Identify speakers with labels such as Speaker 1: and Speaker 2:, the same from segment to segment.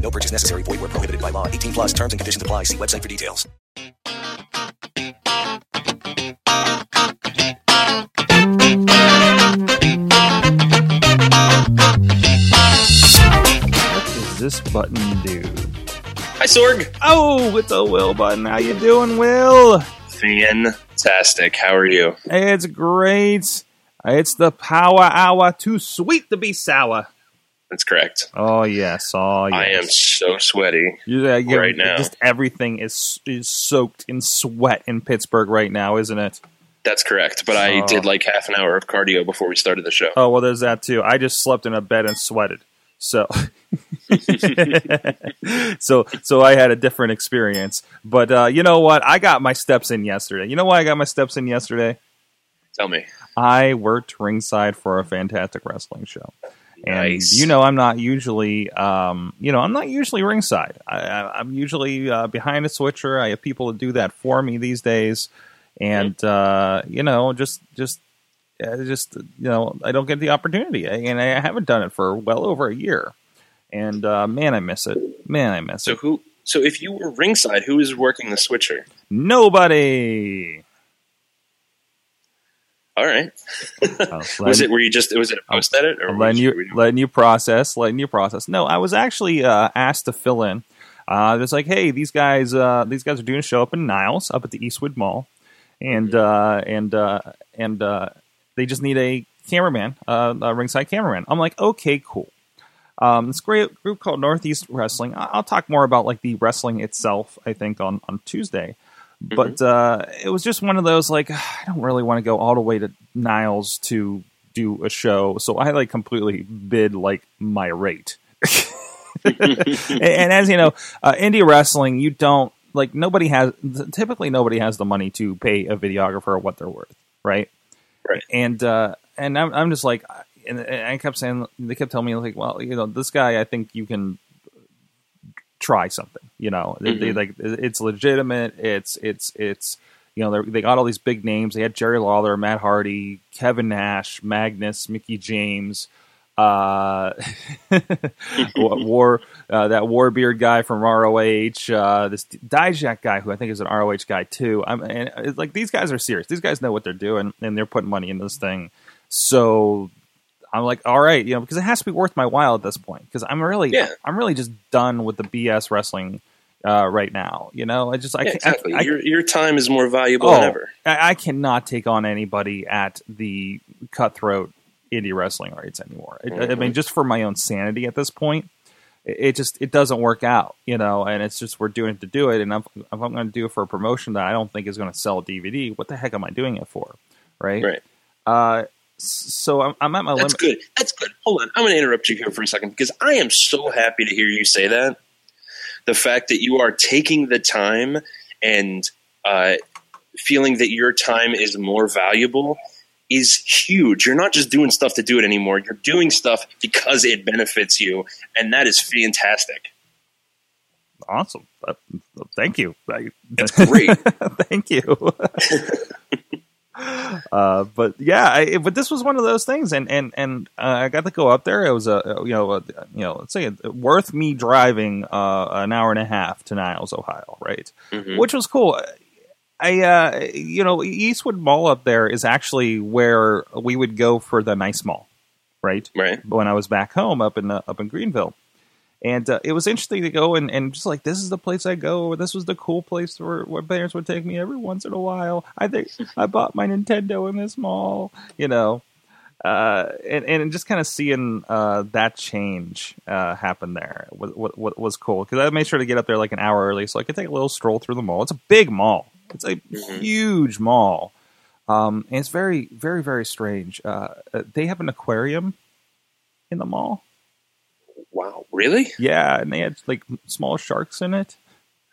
Speaker 1: No purchase necessary. Void where prohibited by law. 18 plus terms and conditions apply. See website for details.
Speaker 2: What does this button do?
Speaker 3: Hi, Sorg.
Speaker 2: Oh, it's a Will button. How you doing, Will?
Speaker 3: Fantastic. How are you?
Speaker 2: It's great. It's the power hour. Too sweet to be sour.
Speaker 3: That's correct.
Speaker 2: Oh yes. Oh yes.
Speaker 3: I am so sweaty.
Speaker 2: Uh,
Speaker 3: right now.
Speaker 2: Just everything is is soaked in sweat in Pittsburgh right now, isn't it?
Speaker 3: That's correct. But I
Speaker 2: Oh.
Speaker 3: did like half an hour of cardio before we started the show.
Speaker 2: Oh well, there's that too. I just slept in a bed and sweated. So, so, so I had a different experience. But uh, you know what? I got my steps in yesterday. You know why I got my steps in yesterday?
Speaker 3: Tell me.
Speaker 2: I worked ringside for a fantastic wrestling show. And
Speaker 3: Nice.
Speaker 2: you know, I'm not usually, um, you know, I'm not usually ringside. I, I, I'm usually uh, behind a switcher. I have people to do that for me these days, and uh, you know, just, just, uh, just, you know, I don't get the opportunity, and I haven't done it for well over a year. And uh, man, I miss it. Man, I miss
Speaker 3: So
Speaker 2: it.
Speaker 3: who? So if you were ringside, who is working the switcher?
Speaker 2: Nobody.
Speaker 3: All right.
Speaker 2: Oh,
Speaker 3: Was it? Were you just? Was it a post edit or?
Speaker 2: Letting
Speaker 3: were
Speaker 2: you letting you process, letting you process. No, I was actually uh, asked to fill in. Uh, it's like, hey, these guys, uh, these guys are doing a show up in Niles, up at the Eastwood Mall, and uh, and uh, and uh, they just need a cameraman, uh, a ringside cameraman. I'm like, okay, cool. Um, this great group called Northeast Wrestling. I'll talk more about like the wrestling itself. I think on on Tuesday, but uh, it was just one of those like I don't really want to go all the way to Niles to do a show, so I like completely bid like my rate. and, and as you know, uh, indie wrestling, you don't like nobody has typically nobody has the money to pay a videographer what they're worth, right?
Speaker 3: Right.
Speaker 2: And uh, and I'm, I'm just like, and, and I kept saying they kept telling me like, well, you know, this guy, I think you can try something. You know, they, they
Speaker 3: Mhm.
Speaker 2: like it's legitimate. It's it's it's you know they they got all these big names. They had Jerry Lawler, Matt Hardy, Kevin Nash, Magnus, Mickie James. Uh, war uh, that Warbeard guy from ROH, uh, this Dijak guy who I think is an ROH guy too. I'm and it's like these guys are serious. These guys know what they're doing and they're putting money into this thing. So I'm like, all right, you know, because it has to be worth my while at this point. Because I'm really,
Speaker 3: Yeah.
Speaker 2: I'm really just done with the BS wrestling uh, right now. You know, I just, I,
Speaker 3: Yeah,
Speaker 2: can't-
Speaker 3: exactly.
Speaker 2: I,
Speaker 3: your your time is more valuable
Speaker 2: Oh,
Speaker 3: than ever.
Speaker 2: I, I cannot take on anybody at the cutthroat indie wrestling rates anymore. I- I,
Speaker 3: Mhm.
Speaker 2: mean, just for my own sanity at this point, it, it just it doesn't work out, you know. And it's just we're doing it to do it. And if, if I'm going to do it for a promotion that I don't think is going to sell a DVD, what the heck am I doing it for, right?
Speaker 3: Right.
Speaker 2: Uh, so I'm, I'm at my limit.
Speaker 3: That's
Speaker 2: limit.
Speaker 3: good. That's good. Hold on. I'm going to interrupt you here for a second because I am so happy to hear you say that. The fact that you are taking the time and uh, feeling that your time is more valuable is huge. You're not just doing stuff to do it anymore. You're doing stuff because it benefits you, and that is fantastic.
Speaker 2: Awesome. Thank you.
Speaker 3: That's great.
Speaker 2: Thank you. uh, but yeah, I, but this was one of those things, and and and uh, I got to go up there. It was a you know a, you know let's say it, worth me driving uh, an hour and a half to Niles, Ohio, right?
Speaker 3: Mhm.
Speaker 2: Which was cool. I uh, you know Eastwood Mall up there is actually where we would go for the nice mall, right?
Speaker 3: Right.
Speaker 2: when I was back home up in uh, up in Greenville. And uh, it was interesting to go and, and just like this is the place I go. This was the cool place where, where parents would take me every once in a while. I think I bought my Nintendo in this mall, you know, uh, and and just kind of seeing uh, that change uh, happen there was, was, was cool because I made sure to get up there like an hour early so I could take a little stroll through the mall. It's a big mall. It's a
Speaker 3: Mhm.
Speaker 2: huge mall. Um, and it's very, very, very strange. Uh, uh, they have an aquarium in the mall.
Speaker 3: Wow. Really?
Speaker 2: Yeah, and they had like small sharks in it.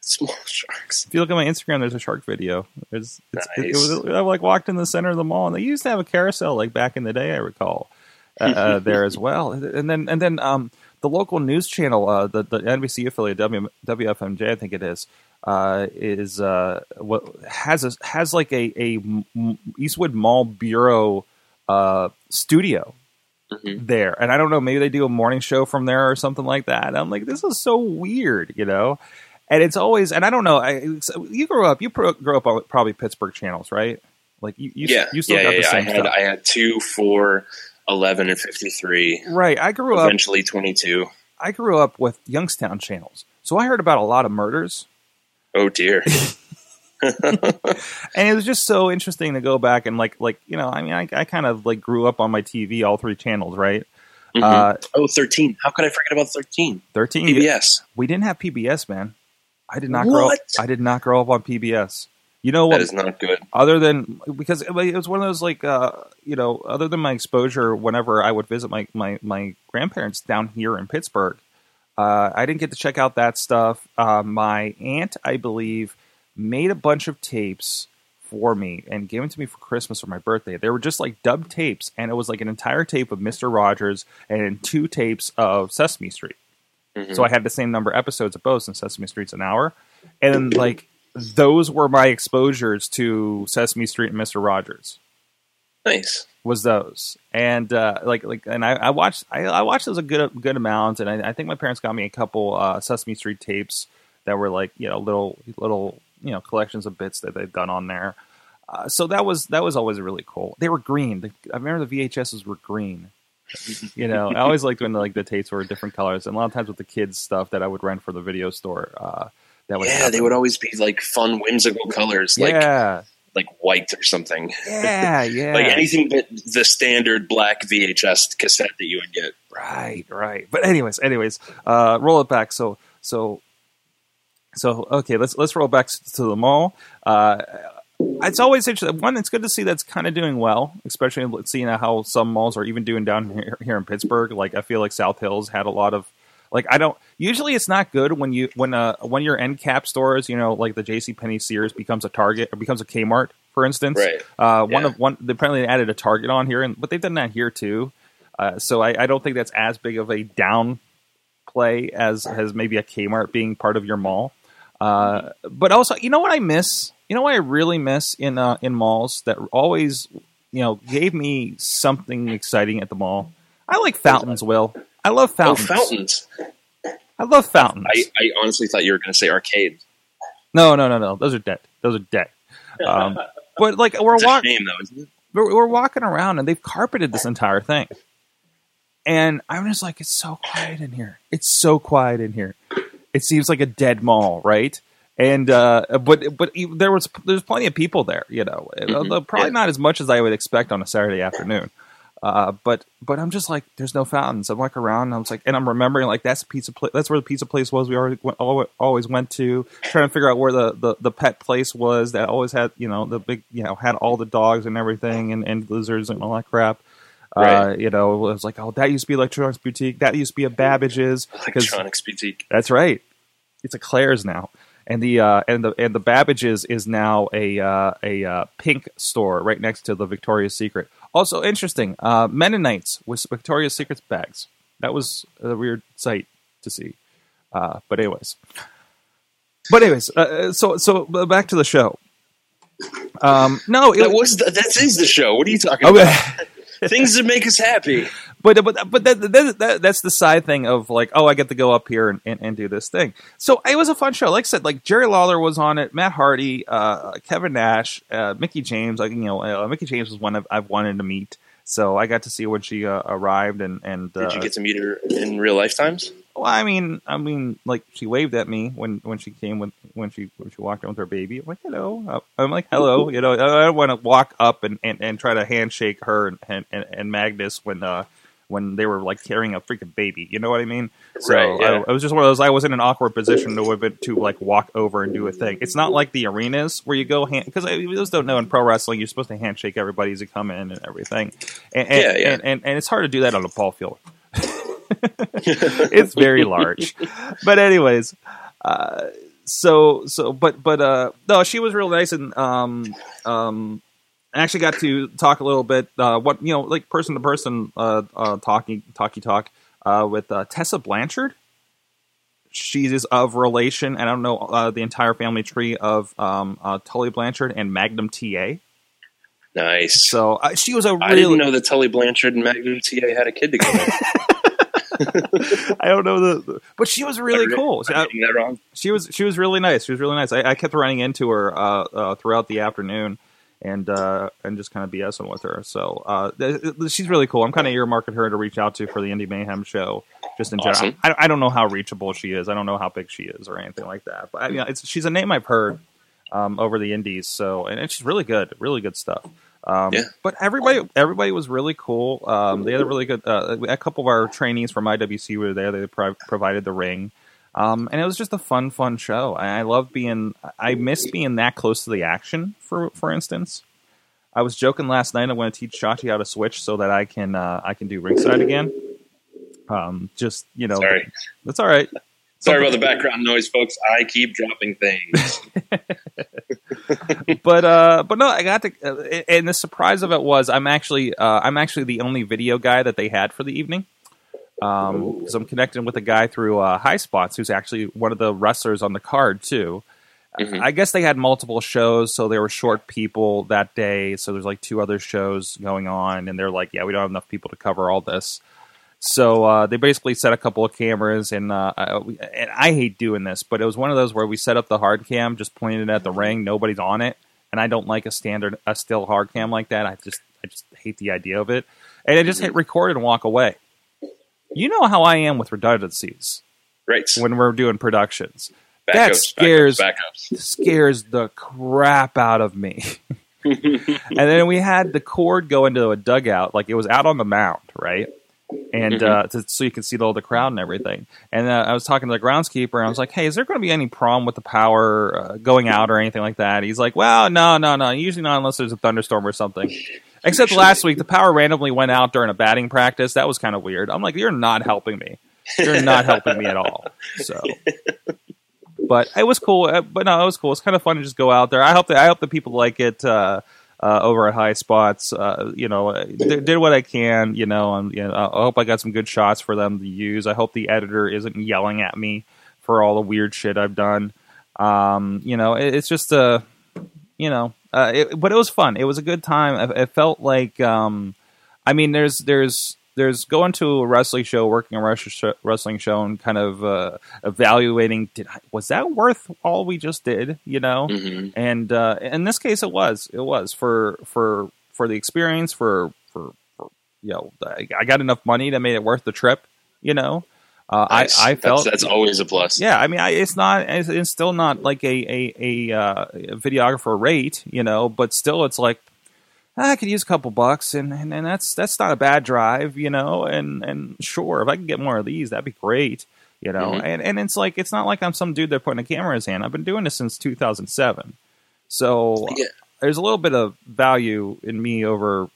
Speaker 3: Small sharks.
Speaker 2: If you look at my Instagram, there's a shark video. There's, it's, it, it
Speaker 3: Nice.
Speaker 2: was, I like walked in the center of the mall, and they used to have a carousel like back in the day. I recall uh, uh, there as well. And then and then um, the local news channel, uh, the the NBC affiliate w, WFMJ, I think it is, uh, is uh, what has a, has like a, a Eastwood Mall bureau uh, studio
Speaker 3: Mhm.
Speaker 2: there. And I don't know, maybe they do a morning show from there or something like that. I'm like, this is so weird, you know? And it's always, and I don't know, I, you grew up, you pro, grew up on probably Pittsburgh channels, right? Like you, you,
Speaker 3: yeah,
Speaker 2: you still
Speaker 3: yeah,
Speaker 2: got
Speaker 3: yeah,
Speaker 2: the
Speaker 3: yeah. I had
Speaker 2: stuff.
Speaker 3: I had two, four, 11, and fifty three.
Speaker 2: right. I grew up,
Speaker 3: Eventually twenty two.
Speaker 2: I grew up with Youngstown channels. So I heard about a lot of murders.
Speaker 3: Oh dear.
Speaker 2: And it was just so interesting to go back and like, like, you know, I mean, I, I kind of like grew up on my TV, all three channels, right?
Speaker 3: Mhm.
Speaker 2: Uh,
Speaker 3: oh, 13. How could I forget about 13?
Speaker 2: 13.
Speaker 3: PBS.
Speaker 2: We didn't have PBS, man. I did not grow up.
Speaker 3: What?
Speaker 2: I did not grow up on PBS. You know what?
Speaker 3: That is not good.
Speaker 2: other than because it it was one of those like uh, you know other than my exposure whenever I would visit my my, my grandparents down here in Pittsburgh, uh, I didn't get to check out that stuff. Uh, my aunt, I believe, made a bunch of tapes for me and gave them to me for Christmas or my birthday. They were just like dubbed tapes, and it was like an entire tape of Mister Rogers and two tapes of Sesame Street.
Speaker 3: Mhm.
Speaker 2: So I had the same number of episodes of both, and Sesame Street's an hour, and like those were my exposures to Sesame Street and Mister Rogers.
Speaker 3: nice.
Speaker 2: Was those and uh, like like and I, I watched I, I watched those a good good amount, and I, I think my parents got me a couple uh, Sesame Street tapes that were like you know little little you know collections of bits that they've done on there. Uh, so that was that was always really cool. They were green. The, I remember the VHSs were green. you know, I always liked when like the tapes were different colors, and a lot of times with the kids stuff that I would rent for the video store. Uh, that would
Speaker 3: Yeah,
Speaker 2: happen.
Speaker 3: they would always be like fun, whimsical colors, like
Speaker 2: yeah,
Speaker 3: like white or something.
Speaker 2: yeah, yeah.
Speaker 3: Like anything but the standard black VHS cassette that you would get.
Speaker 2: Right, right. But anyways, anyways, uh, roll it back. So, so, so. Okay, let's let's roll back to the mall. Uh, it's always interesting. One, it's good to see that's kind of doing well, especially seeing how some malls are even doing down here, here in Pittsburgh. Like I feel like South Hills had a lot of. Like I don't usually it's not good when you when uh when your end cap stores you know like the J C Penney Sears becomes a Target or becomes a Kmart for instance
Speaker 3: Right.
Speaker 2: uh, one
Speaker 3: Yeah.
Speaker 2: of one apparently they added a Target on here and but they've done that here too uh, so I, I don't think that's as big of a down play as as maybe a Kmart being part of your mall. Uh, but also, you know what I miss? You know what I really miss in uh, in malls that always you know gave me something exciting at the mall. I like fountains. Will I love fountains?
Speaker 3: Oh, fountains!
Speaker 2: I love fountains.
Speaker 3: I, I honestly thought you were going to say arcade.
Speaker 2: no, no, no, no. Those are dead. Those are dead. Um, but like we're walking.
Speaker 3: shame, though, isn't it?
Speaker 2: we're, we're walking around and they've carpeted this entire thing. And I'm just like, it's so quiet in here. It's so quiet in here. It seems like a dead mall, right? And uh, but but there was there's plenty of people there, you know. Although probably
Speaker 3: Yeah.
Speaker 2: not as much as I would expect on a Saturday afternoon. Uh, but but I'm just like, there's no fountains. I'm like around, and I was like, and I'm remembering like that's pizza. Pla- that's where the pizza place was. We already went, always went to trying to figure out where the, the, the pet place was that always had you know the big you know had all the dogs and everything and, and lizards and all that crap. Uh, you know, it was like, oh, that used to be Electronics Boutique. That used to be a Babbage's.
Speaker 3: Electronics boutique.
Speaker 2: that's right. It's a Claire's now, and the uh, and the and the Babbage's is now a uh, a uh, pink store right next to the Victoria's Secret. Also interesting, uh, Mennonites with Victoria's Secret's bags. That was a weird sight to see. Uh, but anyways, but anyways, uh, so so back to the show. Um, no, it
Speaker 3: That was the, that is the show. What are you talking
Speaker 2: Okay.
Speaker 3: about? Things that make us happy.
Speaker 2: but but but that, that, that, that's the side thing of like oh I get to go up here and, and, and do this thing. So it was a fun show. Like I said, like Jerry Lawler was on it, Matt Hardy, uh, Kevin Nash, uh, Mickie James. Like you know, uh, Mickie James was one I've, I've wanted to meet. So I got to see when she uh, arrived and and uh,
Speaker 3: Did you get to meet her in real lifetimes?
Speaker 2: Well, I mean, I mean, like she waved at me when, when she came with when she when she walked in with her baby. I'm like, hello. Uh, I'm like, hello. You know, I don't want to walk up and, and, and try to handshake her and, and, and Magnus when uh when they were like carrying a freaking baby. You know what I mean? So
Speaker 3: Right, yeah.
Speaker 2: I, I was just one of those. I was in an awkward position to have to like walk over and do a thing. It's not like the arenas where you go hand because those don't know in pro wrestling you're supposed to handshake everybody as you come in and everything. And and,
Speaker 3: Yeah, yeah.
Speaker 2: and, and, and it's hard to do that on a ball field it's very large. But anyways, uh, so so but but uh no she was real nice and um um I actually got to talk a little bit uh what you know like person to person uh uh talking talky talk uh with uh Tessa Blanchard she is of relation and I don't know uh, the entire family tree of um uh, Tully Blanchard and Magnum TA
Speaker 3: Nice.
Speaker 2: so uh, she was a
Speaker 3: I didn't know that Tully Blanchard and Magnum TA had a kid together.
Speaker 2: I don't know the, but she was really cool
Speaker 3: I that wrong?
Speaker 2: she was she was really nice. She was really nice. I, I kept running into her uh, uh, throughout the afternoon, and uh, and just kind of BSing with her. So uh, th- th- she's really cool. I'm kind of earmarking her to reach out to for the Indie Mayhem show, just in general. I, I don't know how reachable she is. I don't know how big she is or anything like that. But I mean, it's, she's a name I've heard um, over the Indies. So and she's really good, really good stuff. Um,
Speaker 3: Yeah.
Speaker 2: But everybody, everybody was really cool. Um, they had a really good. Uh, a couple of our trainees from IWC were there. They pro- provided the ring, um, and it was just a fun, fun show. I, I love being. I miss being that close to the action. For for instance, I was joking last night. I want to teach Chachi how to switch so that I can uh, I can do ringside again. Um, just you know,
Speaker 3: Sorry.
Speaker 2: that's all right.
Speaker 3: Sorry about the background noise, folks. I keep dropping things.
Speaker 2: but uh, but no, I got to, uh, and the surprise of it was I'm actually uh, I'm actually the only video guy that they had for the evening. Um, because I'm connected with a guy through uh, High Spots, who's actually one of the wrestlers on the card too.
Speaker 3: Mhm.
Speaker 2: I guess they had multiple shows, so they were short people that day. So there's like two other shows going on, and they're like, "Yeah, we don't have enough people to cover all this." So uh, they basically set a couple of cameras, and uh, I, we- and I hate doing this, but it was one of those where we set up the hard cam, just pointed at the ring, nobody's on it, and I don't like a standard, a still hard cam like that. I just, I just hate the idea of it, and I just hit record and walk away. You know how I am with redundancies
Speaker 3: right.
Speaker 2: when we're doing productions.
Speaker 3: Backups,
Speaker 2: that scares-
Speaker 3: backups, backups.
Speaker 2: scares the crap out of me. and then we had the cord go into a dugout, like it was out on the mound, right? And uh, to, so you can see all the crowd and everything. And uh, I was talking to the groundskeeper, and I was like, "Hey, is there going to be any problem with the power uh, going out or anything like that?" He's like, "Well, no, no, no. Usually not unless there's a thunderstorm or something." Except last week, the power randomly went out during a batting practice. That was kind of weird. I'm like, "You're not helping me. You're not helping me at all." So but it was cool. Uh, But no, it was cool. It's kind of fun to just go out there. I hope that I hope the people like it uh, uh, over at High Spots. Uh, you know, uh, did, did what I can. You know, and you know, I hope I got some good shots for them to use. I hope the editor isn't yelling at me for all the weird shit I've done. Um, you know, it, it's just a, you know, uh, it, but it was fun. It was a good time. It, it felt like, um, I mean, there's there's there's going to a wrestling show, working a wrestling show, and kind of uh, evaluating. Did I, was that worth all we just did? You know,
Speaker 3: hmm
Speaker 2: and uh, in this case, it was. It was for for for the experience. For for, for you know, I, I got enough money that made it worth the trip. You know, uh,
Speaker 3: Nice.
Speaker 2: I I felt
Speaker 3: that's, that's always a plus.
Speaker 2: yeah, I mean, I, it's not. It's, it's still not like a a, a, uh, videographer rate, you know. But still, it's like "Ah, I could use a couple bucks, and, and and that's that's not a bad drive, you know. And and sure, if I can get more of these, that'd be great, you know.
Speaker 3: Mhm.
Speaker 2: And and it's like it's not like I'm some dude that putting a camera in his hand. I've been doing this since 2007, so
Speaker 3: Yeah.
Speaker 2: there's a little bit of value in me over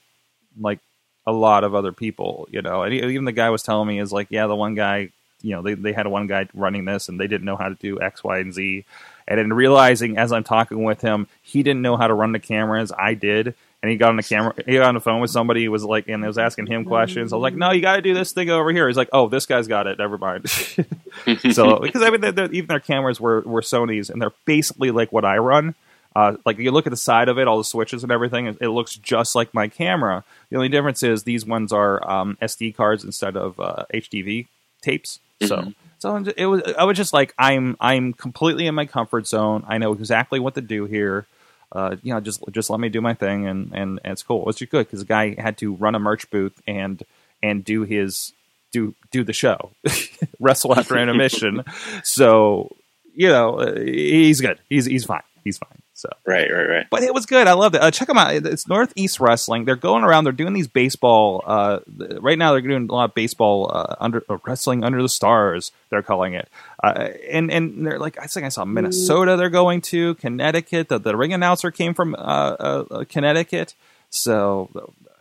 Speaker 2: like a lot of other people, you know. And even the guy was telling me is like, yeah, the one guy, you know, they they had one guy running this and they didn't know how to do X, Y, and Z. And then realizing as I'm talking with him, he didn't know how to run the cameras. I did. And he got on the camera, he got on the phone with somebody who was like, and I was asking him questions. I was like, no, you got to do this thing over here. He's like, oh, this guy's got it. Never mind. so, because I mean, they're, they're- even their cameras were, were Sony's and they're basically like what I run. Uh, like you look at the side of it, all the switches and everything, it, it looks just like my camera. The only difference is these ones are um, SD cards instead of uh, HDV tapes. So,
Speaker 3: Mhm.
Speaker 2: So I'm ju- it was. I was just like, I'm, I'm completely in my comfort zone. I know exactly what to do here. Uh, you know, just, just let me do my thing, and and, and it's cool. It's just good because the guy had to run a merch booth and and do his do do the show, wrestle after intermission. so you know, uh, he's good. He's he's fine. He's fine. So,
Speaker 3: Right, right, right.
Speaker 2: but it was good. I loved it. Uh, check them out. It's Northeast Wrestling. They're going around. They're doing these baseball. Uh, right now, they're doing a lot of baseball uh, under uh, wrestling under the stars. They're calling it. Uh, and and they're like I think I saw Minnesota. They're going to Connecticut. The, the ring announcer came from uh, Connecticut. So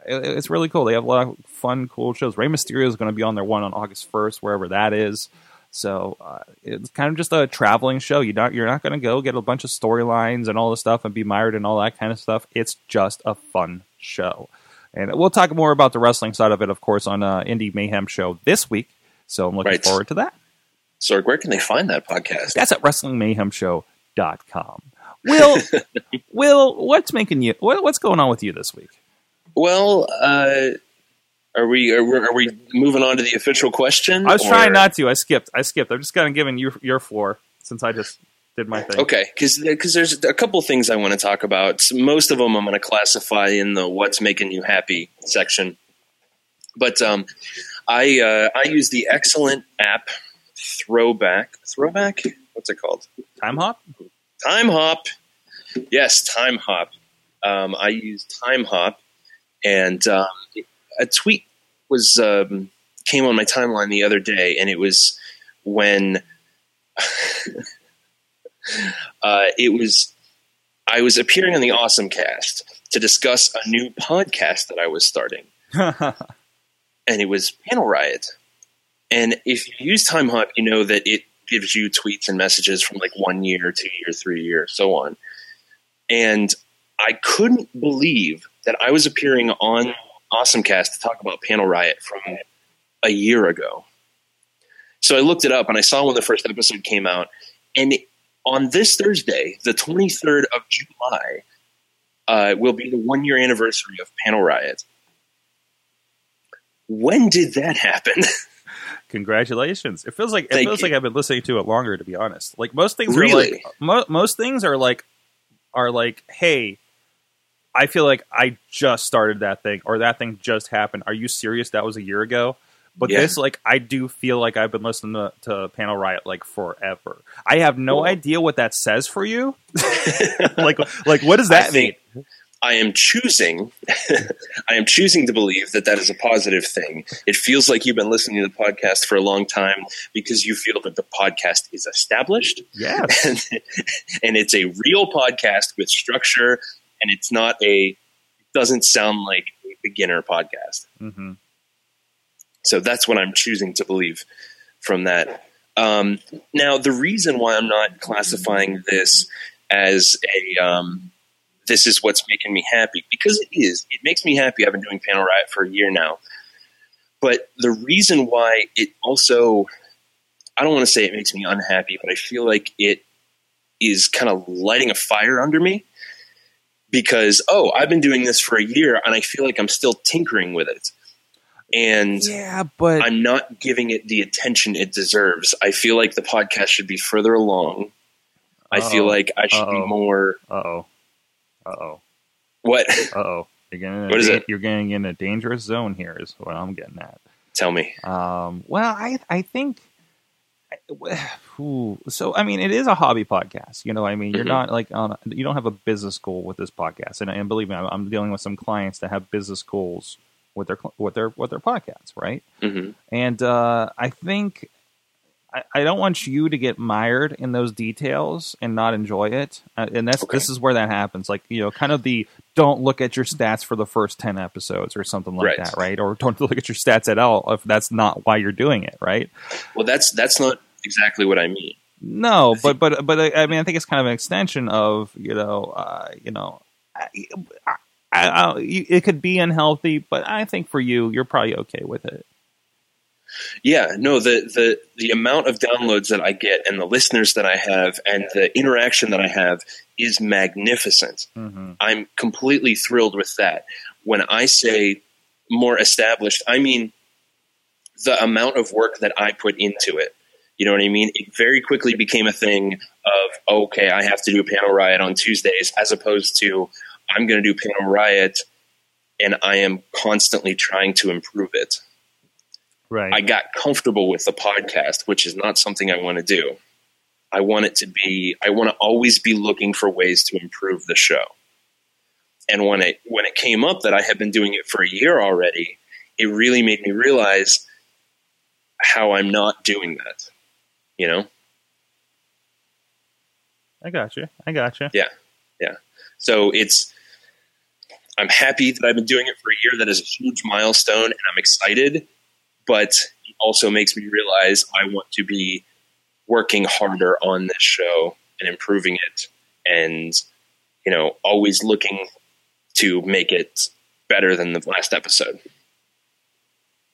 Speaker 2: it, it's really cool. They have a lot of fun, cool shows. Rey Mysterio is going to be on their one on August first, wherever that is. So uh, it's kind of just a traveling show. You're not you're not going to go get a bunch of storylines and all this stuff and be mired and all that kind of stuff. It's just a fun show. And we'll talk more about the wrestling side of it, of course, on uh, Indie Mayhem show this week. So I'm looking
Speaker 3: Right.
Speaker 2: forward to that.
Speaker 3: So where can they find that podcast?
Speaker 2: That's at WrestlingMayhemShow.com. Will, Will, what's making you? What, what's going on with you this week?
Speaker 3: Well, uh, are we are we, are we moving on to the official question?
Speaker 2: I was
Speaker 3: or-
Speaker 2: trying not to. I skipped. I skipped. I'm just kind of giving you your floor since I just did my thing.
Speaker 3: Okay, because because there's a couple things I want to talk about. Most of them I'm going to classify in the "What's making you happy" section. But um, I uh, I use the excellent app Throwback. Throwback. What's it called?
Speaker 2: Timehop.
Speaker 3: Time Hop. Yes, Timehop. Um, I use Timehop, and um, a tweet was um, came on my timeline the other day, and it was when uh, it was I was appearing on the AwesomeCast to discuss a new podcast that I was starting, and it was Panel Riot. And if you use Timehop, you know that it gives you tweets and messages from like one year, two year, three year, so on. And I couldn't believe that I was appearing on AwesomeCast to talk about Panel Riot from a year ago. So I looked it up and I saw when the first episode came out. And on this Thursday, the 23rd of July, uh, will be the one year anniversary of Panel Riot. When did that happen?
Speaker 2: Congratulations! It feels like it
Speaker 3: Thank
Speaker 2: feels
Speaker 3: you.
Speaker 2: like I've been listening to it longer. To be honest, like most things are
Speaker 3: Really?
Speaker 2: like mo- most things are like are like, hey, I feel like I just started that thing or that thing just happened. Are you serious? That was a year ago. But
Speaker 3: Yeah.
Speaker 2: this, like, I do feel like I've been listening to, to Panel Riot like forever. I have no
Speaker 3: Cool.
Speaker 2: idea what that says for you. like, like what does that
Speaker 3: I
Speaker 2: mean?
Speaker 3: I am choosing, I am choosing to believe that that is a positive thing. It feels like you've been listening to the podcast for a long time because you feel that the podcast is established
Speaker 2: Yes.
Speaker 3: and, and it's a real podcast with structure, and it's not a it doesn't sound like a beginner podcast.
Speaker 2: hmm
Speaker 3: So that's what I'm choosing to believe from that. Um, now, the reason why I'm not classifying this as a um, this is what's making me happy because it is. It makes me happy. I've been doing Panel Riot for a year now. But the reason why it also, I don't want to say it makes me unhappy, but I feel like it is kind of lighting a fire under me because, oh, I've been doing this for a year and I feel like I'm still tinkering with it. And
Speaker 2: Yeah, but
Speaker 3: I'm not giving it the attention it deserves. I feel like the podcast should be further along. I feel like I should
Speaker 2: Uh-oh.
Speaker 3: be more.
Speaker 2: uh oh, uh oh,
Speaker 3: What?
Speaker 2: uh oh. You're getting in a
Speaker 3: What is
Speaker 2: da-
Speaker 3: it?
Speaker 2: You're getting in a dangerous zone here. Is what I'm getting at.
Speaker 3: Tell me.
Speaker 2: Um, well, I I think. So I mean, it is a hobby podcast. You know, I mean, you're
Speaker 3: Mhm.
Speaker 2: not like on. A, you don't have a business goal with this podcast, and, and believe me, I'm, I'm dealing with some clients that have business goals with their with their with their podcasts, right?
Speaker 3: hmm
Speaker 2: And uh, I think I, I don't want you to get mired in those details and not enjoy it. Uh, and that's
Speaker 3: Okay.
Speaker 2: this is where that happens. Like you know, kind of the don't look at your stats for the first ten episodes or something like
Speaker 3: Right.
Speaker 2: that, right? Or don't look at your stats at all if that's not why you're doing it, right?
Speaker 3: Well, that's that's not exactly what I mean.
Speaker 2: No, but but but I I mean, I think it's kind of an extension of you know, uh, you know, I, I, I, it could be unhealthy, but I think for you, you're probably okay with it.
Speaker 3: Yeah, no, the, the the amount of downloads that I get and the listeners that I have and the interaction that I have is magnificent.
Speaker 2: hmm
Speaker 3: I'm completely thrilled with that. When I say more established, I mean the amount of work that I put into it. You know what I mean? It very quickly became a thing of okay, I have to do Panel Riot on Tuesdays, as opposed to I'm going to do Panel Riot, and I am constantly trying to improve it.
Speaker 2: Right.
Speaker 3: I got comfortable with the podcast, which is not something I want to do. I want it to be I want to always be looking for ways to improve the show. And when it when it came up that I had been doing it for a year already, it really made me realize how I'm not doing that. You know?
Speaker 2: I got you. I got you. Yeah. Yeah.
Speaker 3: So it's I'm happy that I've been doing it for a year. That is a huge milestone, and I'm excited. But it also makes me realize I want to be working harder on this show and improving it and you know always looking to make it better than the last episode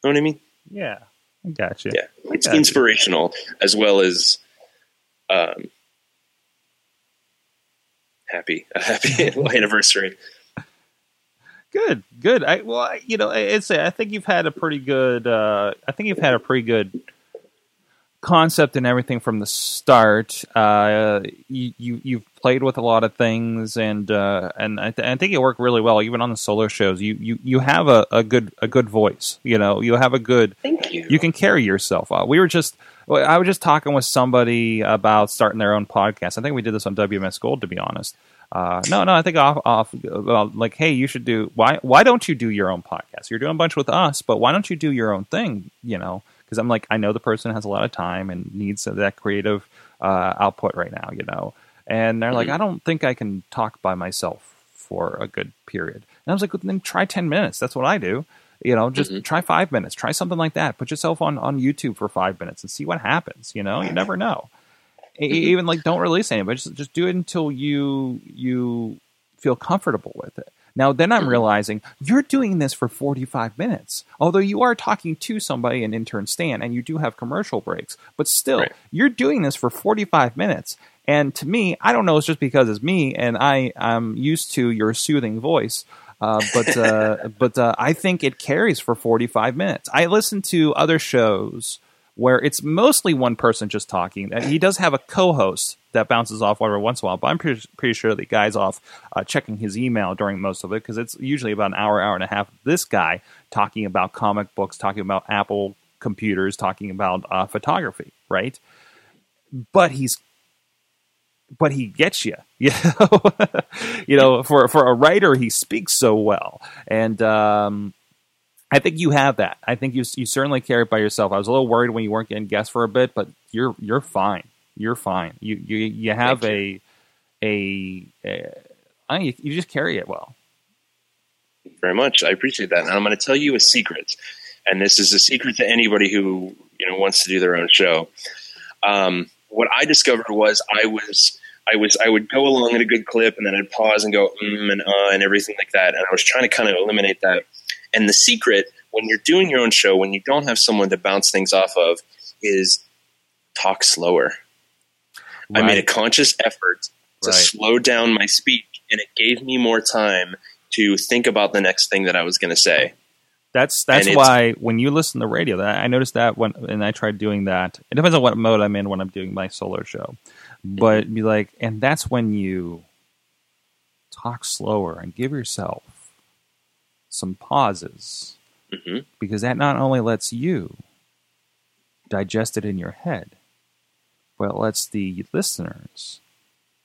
Speaker 3: know what i mean
Speaker 2: Yeah, I got you.
Speaker 3: yeah it's
Speaker 2: Gotcha.
Speaker 3: inspirational as well as um happy a happy anniversary
Speaker 2: Good, good. I well, I, you know, it's. I think you've had a pretty good. Uh, I think you've had a pretty good concept and everything from the start. Uh, you, you you've played with a lot of things, and uh, and I, th- I think it worked really well, even on the solo shows. You you you have a, a good a good voice. You know, you have a good.
Speaker 3: thank you
Speaker 2: You can carry yourself. Uh, we were just. I was just talking with somebody about starting their own podcast. I think we did this on WMS Gold, to be honest. Uh, no, no, I think off, off, well, like, hey, you should do. Why, why don't you do your own podcast? You're doing a bunch with us, but why don't you do your own thing? You know, because I'm like, I know the person has a lot of time and needs that creative uh, output right now. You know, and they're like,
Speaker 3: Mhm.
Speaker 2: I don't think I can talk by myself for a good period. And I was like, well, then try ten minutes. That's what I do. You know, just
Speaker 3: Mhm.
Speaker 2: try five minutes. Try something like that. Put yourself on on YouTube for five minutes and see what happens. You know, you never know. E- Even like, don't release any, but just just do it until you you feel comfortable with it. Now, then I'm realizing you're doing this for 45 minutes. Although you are talking to somebody, an intern Stan, and you do have commercial breaks, but still,
Speaker 3: Right.
Speaker 2: you're doing this for 45 minutes. And to me, I don't know, it's just because it's me and I, I'm used to your soothing voice. Uh, but uh, but uh, I think it carries for 45 minutes. I listen to other shows where it's mostly one person just talking. He does have a co-host that bounces off every once in a while, but I'm pretty, pretty sure the guy's off uh, checking his email during most of it because it's usually about an hour, hour and a half. This guy talking about comic books, talking about Apple computers, talking about uh, photography, right? But he's but he gets you. You know, you know, for for a writer, he speaks so well, and um, I think you have that. I think you you certainly carry it by yourself. I was a little worried when you weren't getting guests for a bit, but you're you're fine. You're fine. You you you have a a, a I you, you just carry it well.
Speaker 3: Thank you very much. I appreciate that. And I'm going to tell you a secret, and this is a secret to anybody who you know wants to do their own show. Um, what I discovered was I was I was I would go along at a good clip, and then I'd pause and go mm and uh and everything like that. And I was trying to kind of eliminate that. And the secret when you're doing your own show, when you don't have someone to bounce things off of, is talk slower. I made a conscious effort to
Speaker 2: Right.
Speaker 3: slow down my speech, and it gave me more time to think about the next thing that I was going to say.
Speaker 2: That's that's why when you listen to the radio, that I noticed that when and I tried doing that. It depends on what mode I'm in when I'm doing my solo show, but be like, and that's when you talk slower and give yourself some pauses
Speaker 3: hmm
Speaker 2: because that not only lets you digest it in your head, but it lets the listeners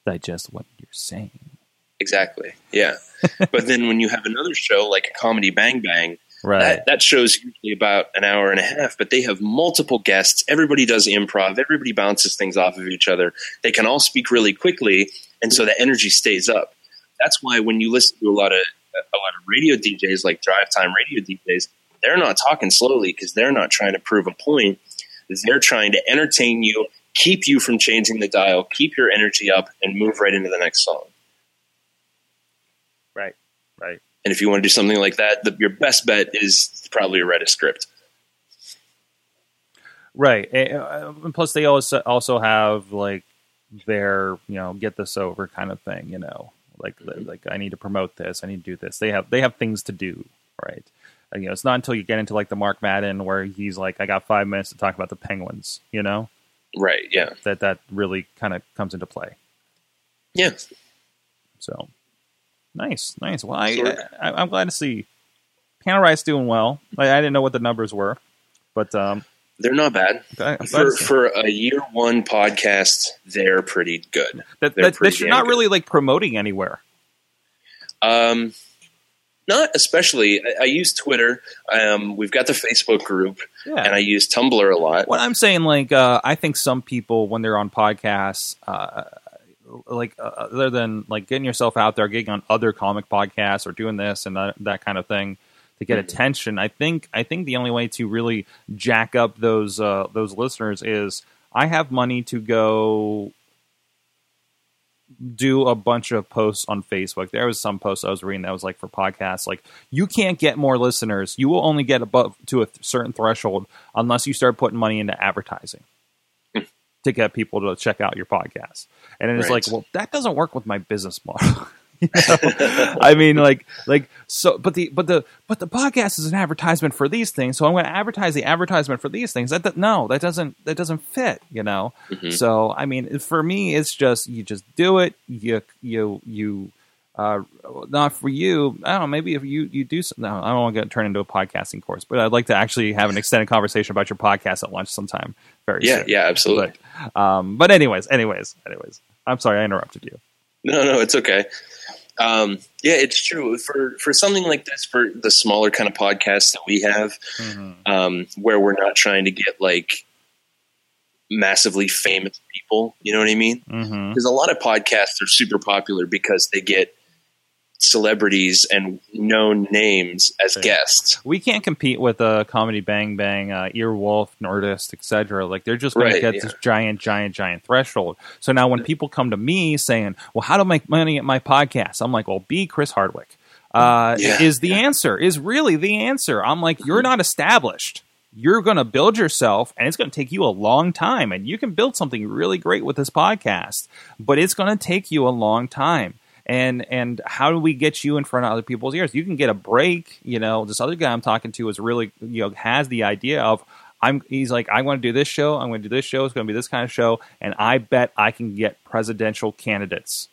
Speaker 2: digest what you're saying.
Speaker 3: Exactly. Yeah. but then when you have another show like a comedy Bang Bang,
Speaker 2: Right.
Speaker 3: that, that show's usually about an hour and a half, but they have multiple guests. Everybody does improv. Everybody bounces things off of each other. They can all speak really quickly, and so the energy stays up. That's why when you listen to a lot of a lot of radio DJs, like drive time radio DJs, they're not talking slowly because they're not trying to prove a point. They're trying to entertain you, keep you from changing the dial, keep your energy up, and move right into the next song.
Speaker 2: right. Right.
Speaker 3: And if you want to do something like that, the, your best bet is probably write a script.
Speaker 2: Right. And plus, they also also have like their you know get this over kind of thing. You know, like like I need to promote this. I need to do this. They have they have things to do. Right. And, you know, it's not until you get into like the Mark Madden where he's like, I got five minutes to talk about the Penguins. You know,
Speaker 3: Right. Yeah.
Speaker 2: that that really kind of comes into play.
Speaker 3: Yeah.
Speaker 2: So nice, nice. Well, I,
Speaker 3: Sure.
Speaker 2: I I'm glad to see Panel Riot doing well. I, I didn't know what the numbers were, but um,
Speaker 3: They're not bad.
Speaker 2: I'm glad to
Speaker 3: For, for a year one podcast, they're pretty good.
Speaker 2: that, that,
Speaker 3: pretty
Speaker 2: that you're not
Speaker 3: good.
Speaker 2: really like promoting anywhere.
Speaker 3: Um, not especially. I, I use Twitter. Um, we've got the Facebook group,
Speaker 2: Yeah.
Speaker 3: and I use Tumblr a lot.
Speaker 2: What I'm saying, like, uh, I think some people when they're on podcasts, uh, like, uh, other than like getting yourself out there, getting on other comic podcasts or doing this and that, that kind of thing, to get
Speaker 3: Mhm.
Speaker 2: attention. I think I think the only way to really jack up those uh, those listeners is I have money to go do a bunch of posts on Facebook. There was some posts I was reading that was like for podcasts, like you can't get more listeners. You will only get above to a certain threshold unless you start putting money into advertising to get people to check out your podcast. And it's
Speaker 3: Right.
Speaker 2: like, well, that doesn't work with my business model. You know? I mean, like, like so, but the but the but the podcast is an advertisement for these things, so I'm going to advertise the advertisement for these things. That, that no, that doesn't that doesn't fit, you know.
Speaker 3: Mhm.
Speaker 2: So I mean, for me, it's just you just do it. You you you. Uh, not for you. I don't know. Maybe if you you do some, no, I don't want to get turn into a podcasting course, but I'd like to actually have an extended conversation about your podcast at lunch sometime. Very
Speaker 3: Yeah,
Speaker 2: soon.
Speaker 3: yeah, absolutely.
Speaker 2: But, um, but anyways, anyways, anyways. I'm sorry I interrupted you.
Speaker 3: No, no, it's okay. Um, yeah, it's true for for something like this for the smaller kind of podcasts that we have, um, where we're not trying to get like massively famous people. You know what I mean?
Speaker 2: Mm-hmm.
Speaker 3: Because a lot of podcasts are super popular because they get celebrities and known names as
Speaker 2: Right.
Speaker 3: guests.
Speaker 2: we can't compete with uh, comedy bang bang uh, earwolf nerdist etc like they're just going
Speaker 3: Right,
Speaker 2: to get
Speaker 3: yeah.
Speaker 2: this giant giant giant threshold. So now when people come to me saying well how to make money at my podcast? I'm like well be chris hardwick. Uh,
Speaker 3: Yeah,
Speaker 2: is the answer is really the answer. I'm like you're not established. You're going to build yourself and it's going to take you a long time and you can build something really great with this podcast but it's going to take you a long time and and how do we get you in front of other people's ears? You can get a break you know this other guy i'm talking to is really you know has the idea of i'm he's like i want to do this show i'm going to do this show it's going to be this kind of show and i bet i can get presidential candidates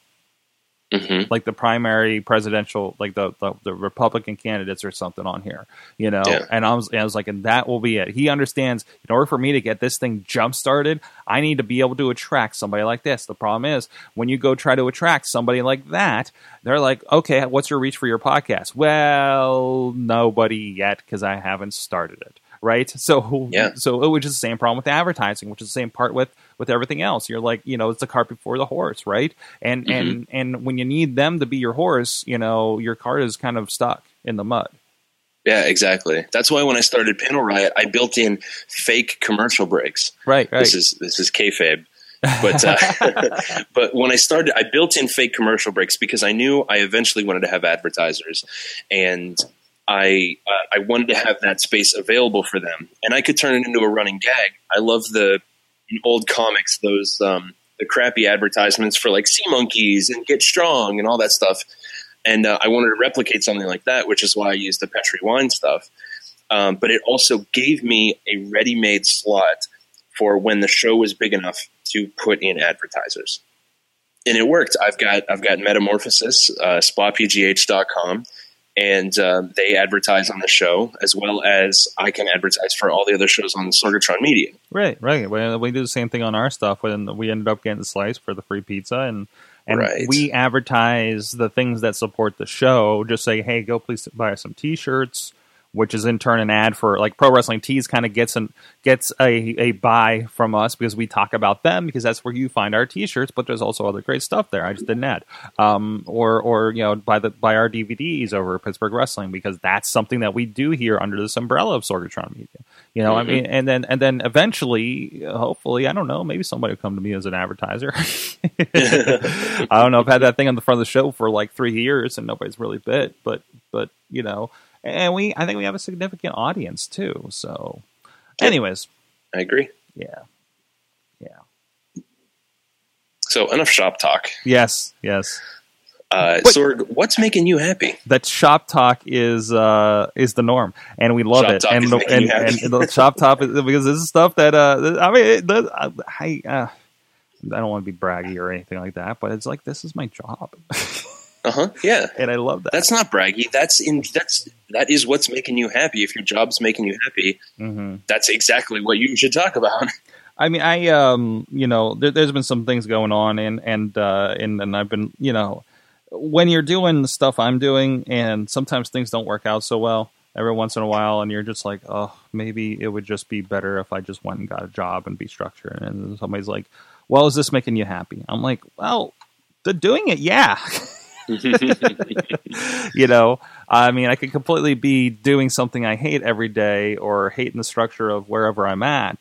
Speaker 3: hmm
Speaker 2: like the primary presidential, like the, the, the Republican candidates or something on here, you know.
Speaker 3: Yeah.
Speaker 2: And I was, I was like, and that will be it. He understands. In order for me to get this thing jump started, I need to be able to attract somebody like this. The problem is when you go try to attract somebody like that, they're like, okay, what's your reach for your podcast? Well, nobody yet because I haven't started it. Right. So,
Speaker 3: Yeah.
Speaker 2: so it was just the same problem with advertising, which is the same part with with everything else. You're like, you know, it's the cart before the horse, right? And
Speaker 3: Mhm.
Speaker 2: and and when you need them to be your horse, you know, your cart is kind of stuck in the mud.
Speaker 3: Yeah, exactly. That's why when I started Panel Riot, I built in fake commercial breaks.
Speaker 2: Right, right.
Speaker 3: This is this is kayfabe. but uh, but when I started, I built in fake commercial breaks because I knew I eventually wanted to have advertisers, and I uh, I wanted to have that space available for them, and I could turn it into a running gag. I love the in old comics those um, the crappy advertisements for like sea monkeys and get strong and all that stuff, and uh, I wanted to replicate something like that, which is why I used the Petri wine stuff. Um, but it also gave me a ready-made slot for when the show was big enough to put in advertisers. And it worked. I've got I've got Metamorphosis, uh, spapgh.com, and uh, they advertise on the show as well as I can advertise for all the other shows on Sorgatron Media.
Speaker 2: right, right. We, we do the same thing on our stuff when we ended up getting sliced for the free pizza and and
Speaker 3: Right.
Speaker 2: we advertise the things that support the show. Just say, hey, go please buy some T-shirts, which is in turn an ad for like Pro Wrestling Tees. Kind of gets an gets a a buy from us because we talk about them because that's where you find our T-shirts. But there's also other great stuff there. I just didn't add, um, or or you know buy the buy our DVDs over at Pittsburgh Wrestling because that's something that we do here under this umbrella of Sorgatron Media. You know, I
Speaker 3: Mhm.
Speaker 2: mean, and then and then eventually, hopefully, I don't know, maybe somebody will come to me as an advertiser. I don't know. I've had that thing on the front of the show for like three years and nobody's really bit, but but you know, and we I think we have a significant audience too. So, anyways,
Speaker 3: I agree.
Speaker 2: yeah, yeah,
Speaker 3: So enough shop talk.
Speaker 2: yes, yes.
Speaker 3: Uh,
Speaker 2: But-
Speaker 3: Sorg, what's making you happy?
Speaker 2: That shop talk is uh is the norm, and we love
Speaker 3: Shop
Speaker 2: it. And the, and, and the shop talk is because this is stuff that uh I mean it, does- I uh, I don't want to be braggy or anything like that, but it's like this is my job,
Speaker 3: Uh huh. Yeah.
Speaker 2: and I love that.
Speaker 3: That's not braggy. That's in. That's that is what's making you happy. If your job's making you happy,
Speaker 2: hmm
Speaker 3: that's exactly what you should talk about.
Speaker 2: I mean, I um, you know, there, there's been some things going on, and and uh, and and I've been, you know, when you're doing the stuff I'm doing, and sometimes things don't work out so well every once in a while, and you're just like, oh, maybe it would just be better if I just went and got a job and be structured. And somebody's like, well, is this making you happy? I'm like, well, the doing it, yeah. you know, I mean, I could completely be doing something I hate every day or hating the structure of wherever I'm at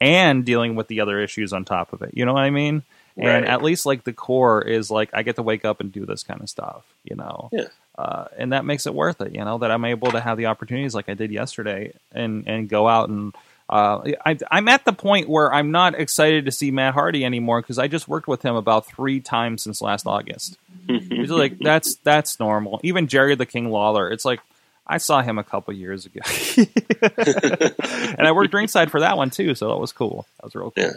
Speaker 2: and dealing with the other issues on top of it. You know what I mean?
Speaker 3: Right.
Speaker 2: And at least like the core is like I get to wake up and do this kind of stuff, you know.
Speaker 3: Yeah.
Speaker 2: Uh, and that makes it worth it, you know, that I'm able to have the opportunities like I did yesterday and and go out and uh, I, I'm at the point where I'm not excited to see Matt Hardy anymore because I just worked with him about three times since last August. It's like that's that's normal. Even Jerry the King Lawler, it's like I saw him a couple years ago, and I worked ringside for that one too, so that was cool. That was real cool.
Speaker 3: Yeah.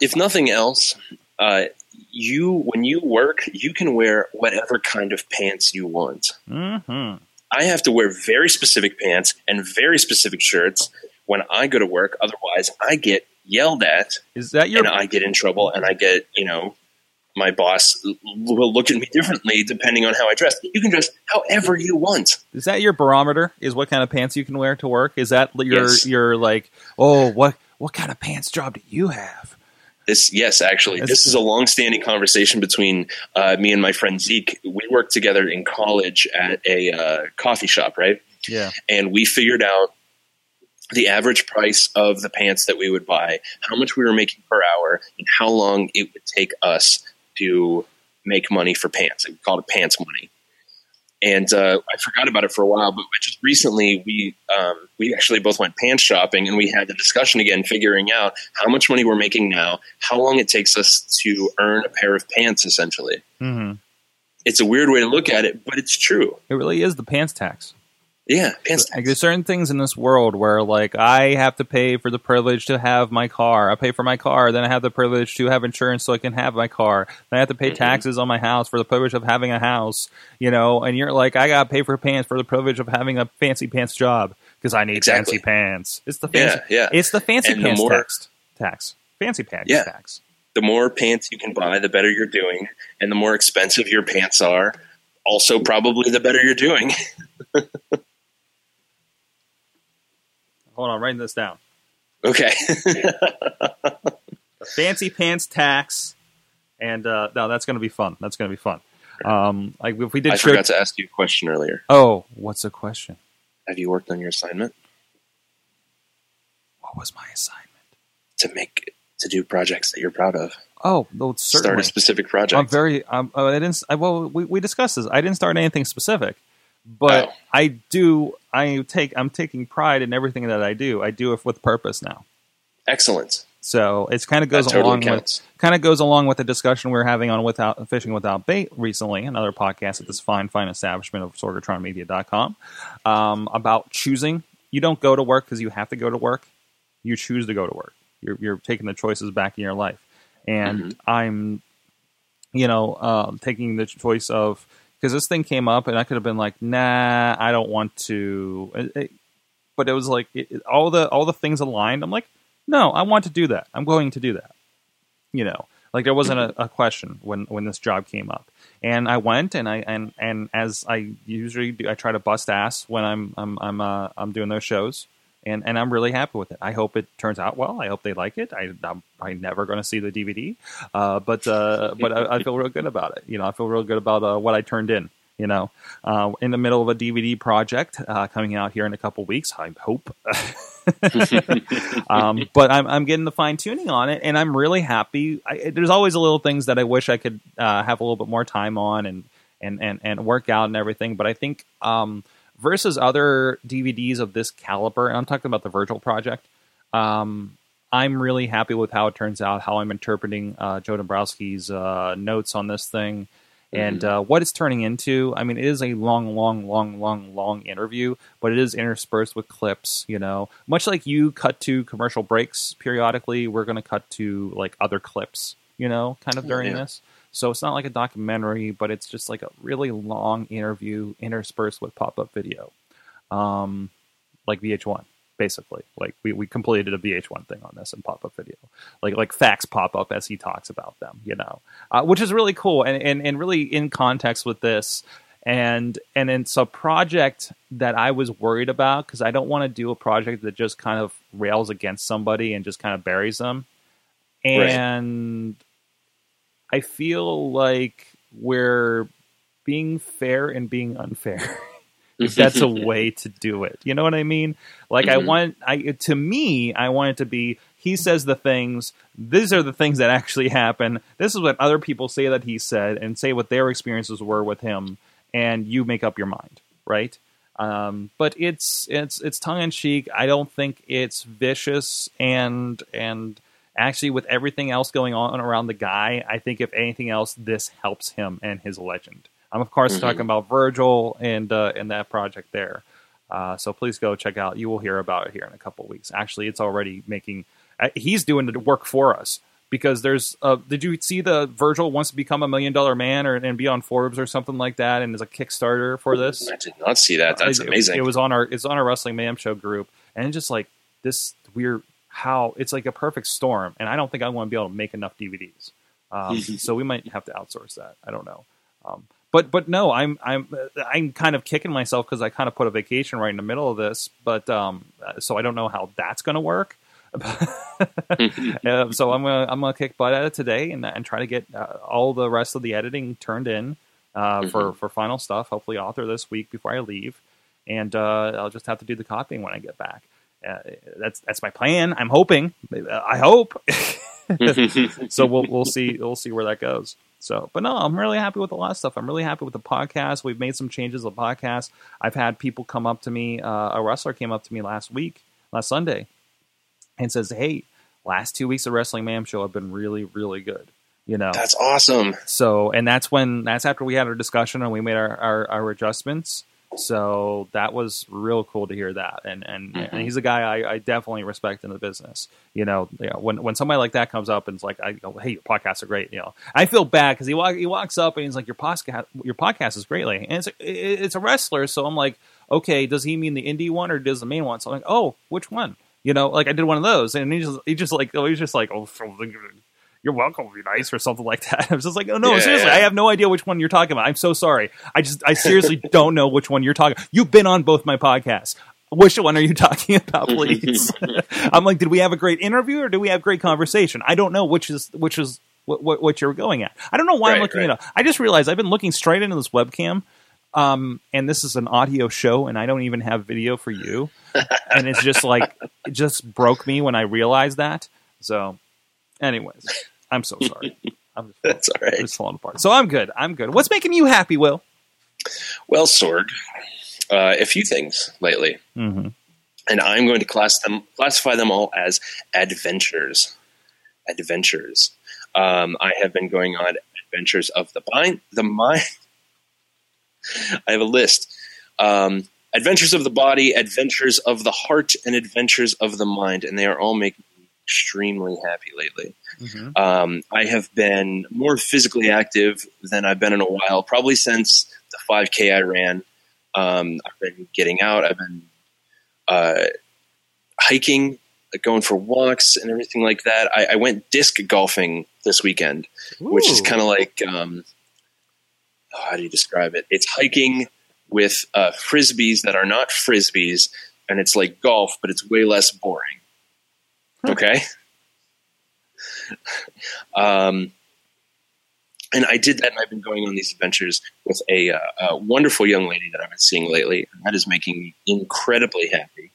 Speaker 3: if nothing else, uh, you when you work, you can wear whatever kind of pants you want.
Speaker 2: hmm
Speaker 3: I have to wear very specific pants and very specific shirts when I go to work. Otherwise, I get yelled at
Speaker 2: Is that your
Speaker 3: and I get in trouble and I get, you know, my boss will look at me differently depending on how I dress. You can dress however you want.
Speaker 2: is that your barometer? Is what kind of pants you can wear to work? Is that your
Speaker 3: Yes.
Speaker 2: your like oh what what kind of pants job do you have?
Speaker 3: This, yes, actually,
Speaker 2: That's-
Speaker 3: this is a long-standing conversation between uh, me and my friend Zeke. We worked together in college at a uh, coffee shop, right?
Speaker 2: Yeah.
Speaker 3: and we figured out the average price of the pants that we would buy, how much we were making per hour, and how long it would take us to make money for pants. We called it pants money. And uh, I forgot about it for a while, but just recently we um, we actually both went pants shopping, and we had the discussion again, figuring out how much money we're making now, how long it takes us to earn a pair of pants. Essentially,
Speaker 2: hmm
Speaker 3: it's a weird way to look at it, but it's true.
Speaker 2: It really is the pants tax.
Speaker 3: Yeah, pants.
Speaker 2: Like, there's certain things in this world where like I have to pay for the privilege to have my car. I pay for my car, then I have the privilege to have insurance so I can have my car. Then I have to pay
Speaker 3: Mhm.
Speaker 2: taxes on my house for the privilege of having a house. You know, and you're like, I gotta pay for pants for the privilege of having a fancy pants job because I need
Speaker 3: Exactly.
Speaker 2: fancy pants. It's the fancy,
Speaker 3: Yeah, yeah.
Speaker 2: it's the fancy
Speaker 3: And the
Speaker 2: pants
Speaker 3: more-
Speaker 2: tax. Tax, fancy pants
Speaker 3: Yeah.
Speaker 2: tax.
Speaker 3: the more pants you can buy, the better you're doing, and the more expensive your pants are, also probably the better you're doing.
Speaker 2: Hold on, writing this down.
Speaker 3: okay.
Speaker 2: fancy pants tax, and uh, no, that's gonna be fun. That's gonna be fun. Um, like if we did
Speaker 3: I forgot to ask you a question earlier.
Speaker 2: Oh, what's the question?
Speaker 3: Have you worked on your assignment
Speaker 2: What was my assignment?
Speaker 3: to make to do projects that you're proud of?
Speaker 2: Oh, no,
Speaker 3: Start a specific project.
Speaker 2: I'm very. Um, uh, I didn't. I, well, we, we discussed this. I didn't start anything specific, but
Speaker 3: Oh.
Speaker 2: I do. I take. I'm taking pride in everything that I do. I do it with purpose now.
Speaker 3: Excellent.
Speaker 2: So it's kind of goes
Speaker 3: totally
Speaker 2: along
Speaker 3: counts.
Speaker 2: with kind of goes along with the discussion we were having on without fishing without bait recently, another podcast at this fine fine establishment of sorgatronmedia.com um, about choosing. You don't go to work because you have to go to work. You choose to go to work. You're you're taking the choices back in your life, and
Speaker 3: Mm-hmm.
Speaker 2: I'm, you know, um, taking the choice of because this thing came up and I could have been like, nah, I don't want to. It- it- but it was like it, all the all the things aligned. I'm like, no, I want to do that. I'm going to do that. You know, like there wasn't a, a question when when this job came up, and I went and I and and as I usually do, I try to bust ass when I'm I'm I'm uh, I'm doing those shows. And, and I'm really happy with it. I hope it turns out well. I hope they like it. I, I'm probably never going to see the DVD, uh, but uh, but I, I feel real good about it. You know, I feel real good about uh, what I turned in. You know, uh, in the middle of a DVD project uh, coming out here in a couple weeks. I hope. um, but I'm, I'm getting the fine tuning on it, and I'm really happy. I, there's always a little things that I wish I could uh, have a little bit more time on and and and and work out and everything. But I think um, versus other DVDs of this caliber, and I'm talking about the Virgil Project. Um, I'm really happy with how it turns out, how I'm interpreting uh, Joe Dombrowski's uh, notes on this thing, and uh, what it's turning into. I mean, it is a long, long, long, long, long interview, but it is interspersed with clips. You know, much like you cut to commercial breaks periodically, we're going to cut to like other clips. You know, kind of during
Speaker 3: Yeah.
Speaker 2: this. So it's not like a documentary, but it's just like a really long interview interspersed with pop up video, um, like VH1 basically. Like we, we completed a VH1 thing on this and pop up video, like like facts pop up as he talks about them, you know, uh, which is really cool and, and and really in context with this. And and it's a project that I was worried about because I don't want to do a project that just kind of rails against somebody and just kind of buries them. And I feel like we're being fair and being unfair. that's a way to do it. You know what I mean? Like I
Speaker 3: Mhm.
Speaker 2: want I to me, I want it to be he says the things, these are the things that actually happen. This is what other people say that he said and say what their experiences were with him and you make up your mind, right? Um, but it's it's it's tongue in cheek. I don't think it's vicious and and actually with everything else going on around the guy, I think if anything else, this helps him and his legend. I'm of course
Speaker 3: Mhm.
Speaker 2: talking about Virgil and uh, and that project there. Uh, so please go check out. You will hear about it here in a couple weeks. Actually, it's already making. Uh, he's doing the work for us because there's. Uh, did you see the Virgil wants to become a million dollar man or and be on Forbes or something like that? And there's a Kickstarter for this.
Speaker 3: I did not see that. That's
Speaker 2: It-
Speaker 3: amazing.
Speaker 2: It was on our it's on our Wrestling Mayhem Show group, and just like this weird how it's like a perfect storm. And I don't think I want to be able to make enough DVDs, um, so we might have to outsource that. I don't know. Um, but but no, I'm I'm I'm kind of kicking myself because I kind of put a vacation right in the middle of this, but um, so I don't know how that's going to work. Uh, so I'm gonna I'm gonna kick butt at it today and, and try to get uh, all the rest of the editing turned in uh, for for final stuff. Hopefully, author this week before I leave, and uh, I'll just have to do the copying when I get back. Uh, that's that's my plan. I'm hoping. I hope. so we'll we'll see we'll see where that goes. So, but no, I'm really happy with a lot of stuff. I'm really happy with the podcast. We've made some changes to the podcast. I've had people come up to me. Uh, a wrestler came up to me last week, last Sunday, and says, "Hey, last two weeks of Wrestling Mayhem Show have been really, really good." You know,
Speaker 3: That's awesome.
Speaker 2: so and that's when that's after we had our discussion and we made our our, our adjustments. So that was real cool to hear that, and and,
Speaker 3: Mhm.
Speaker 2: and he's a guy I, I definitely respect in the business. You know, you know, when when somebody like that comes up and it's like, I go, hey, your podcasts are great. You know, I feel bad because he walk, he walks up and he's like, your podcast your podcast is great, Lee. and it's a, it's a wrestler. So I'm like, okay, does he mean the indie one or does the main one? So I'm like, oh, which one? You know, like I did one of those, and he just he just like oh, he's just like oh. You're welcome, be nice, or something like that. I was just like, oh no,
Speaker 3: Yeah,
Speaker 2: seriously,
Speaker 3: yeah.
Speaker 2: I have no idea which one you're talking about. I'm so sorry. I just, I seriously don't know which one you're talking. You've been on both my podcasts. Which one are you talking about, please? I'm like, did we have a great interview or do we have great conversation? I don't know which is which is what, what, what you're going at. I don't know why I'm looking
Speaker 3: right.
Speaker 2: it up. I just realized I've been looking straight into this webcam, um, and this is an audio show, and I don't even have video for you, and it's just like it just broke me when I realized that. So, anyways, I'm so sorry. I'm just,
Speaker 3: That's all
Speaker 2: I'm just falling apart. So I'm good. I'm good. What's making you happy, Will?
Speaker 3: Well, Sorg, uh, a few things lately,
Speaker 2: Mm-hmm.
Speaker 3: and I'm going to class them, classify them all as adventures. Adventures. Um, I have been going on adventures of the mind. The mind. I have a list. Um, adventures of the body, adventures of the heart, and adventures of the mind, and they are all making extremely happy lately.
Speaker 2: Mm-hmm.
Speaker 3: Um, I have been more physically active than I've been in a while, probably since the 5K I ran. Um, I've been getting out. I've been uh, hiking, like going for walks, and everything like that. I, I went disc golfing this weekend, which is kind of like um, how do you describe it? It's hiking with uh, frisbees that are not frisbees, and it's like golf, but it's way less boring. Okay. Um, and I did that, and I've been going on these adventures with a, uh, a wonderful young lady that I've been seeing lately. That is making me incredibly happy.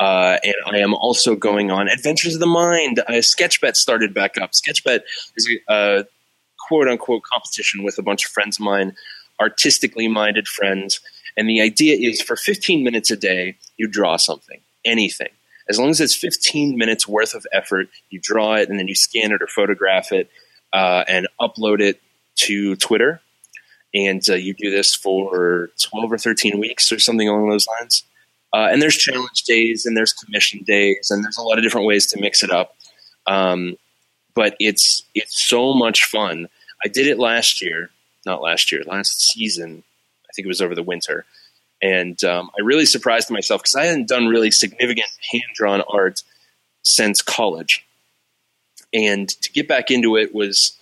Speaker 3: Uh, and I am also going on Adventures of the Mind. Uh, Sketchbet started back up. Sketchbet is a quote unquote competition with a bunch of friends of mine, artistically minded friends. And the idea is for 15 minutes a day, you draw something, anything. As long as it's 15 minutes worth of effort, you draw it and then you scan it or photograph it uh, and upload it to Twitter. And uh, you do this for 12 or 13 weeks or something along those lines. Uh, and there's challenge days and there's commission days and there's a lot of different ways to mix it up. Um, but it's it's so much fun. I did it last year, not last year, last season. I think it was over the winter, and um, I really surprised myself because I hadn't done really significant hand drawn art since college, and to get back into it was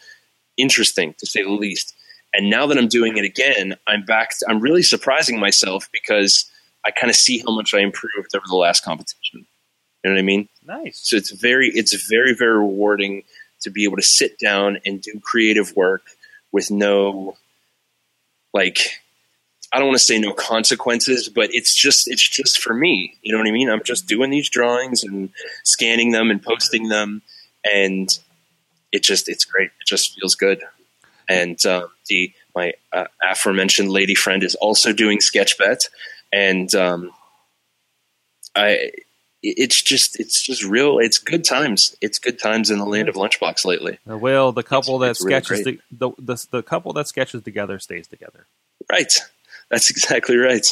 Speaker 3: interesting to say the least. And now that I'm doing it again, I'm back. I'm really surprising myself because I kind of see how much I improved over the last competition. You know what I mean?
Speaker 2: nice.
Speaker 3: So it's very, it's very, very rewarding to be able to sit down and do creative work with no like I don't want to say no consequences, but it's just it's just for me. You know what I mean? I'm just doing these drawings and scanning them and posting them, and it just it's great. It just feels good. And uh, the my uh, aforementioned lady friend is also doing Sketchbet, and um, I it's just it's just real. It's good times. It's good times in the land of lunchbox lately.
Speaker 2: well the couple
Speaker 3: It's-
Speaker 2: that
Speaker 3: it's really
Speaker 2: sketches the, the, the the couple that sketches together stays together.
Speaker 3: Right. That's exactly right.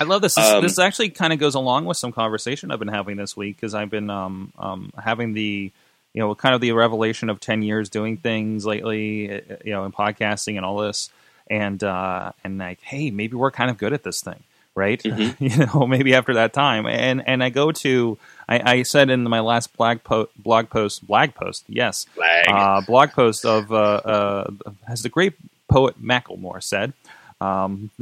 Speaker 2: I love this. This,
Speaker 3: Um,
Speaker 2: this actually kind of goes along with some conversation I've been having this week because I've been um, um, having the you know kind of the revelation of ten years doing things lately, uh, you know, in podcasting and all this, and uh, and like, hey, maybe we're kind of good at this thing, right? you know, maybe after that time, and and I go to I, I said in my last blog po- blog post blog post, yes, uh, blog post of uh, uh, as the great poet Macklemore said. Um,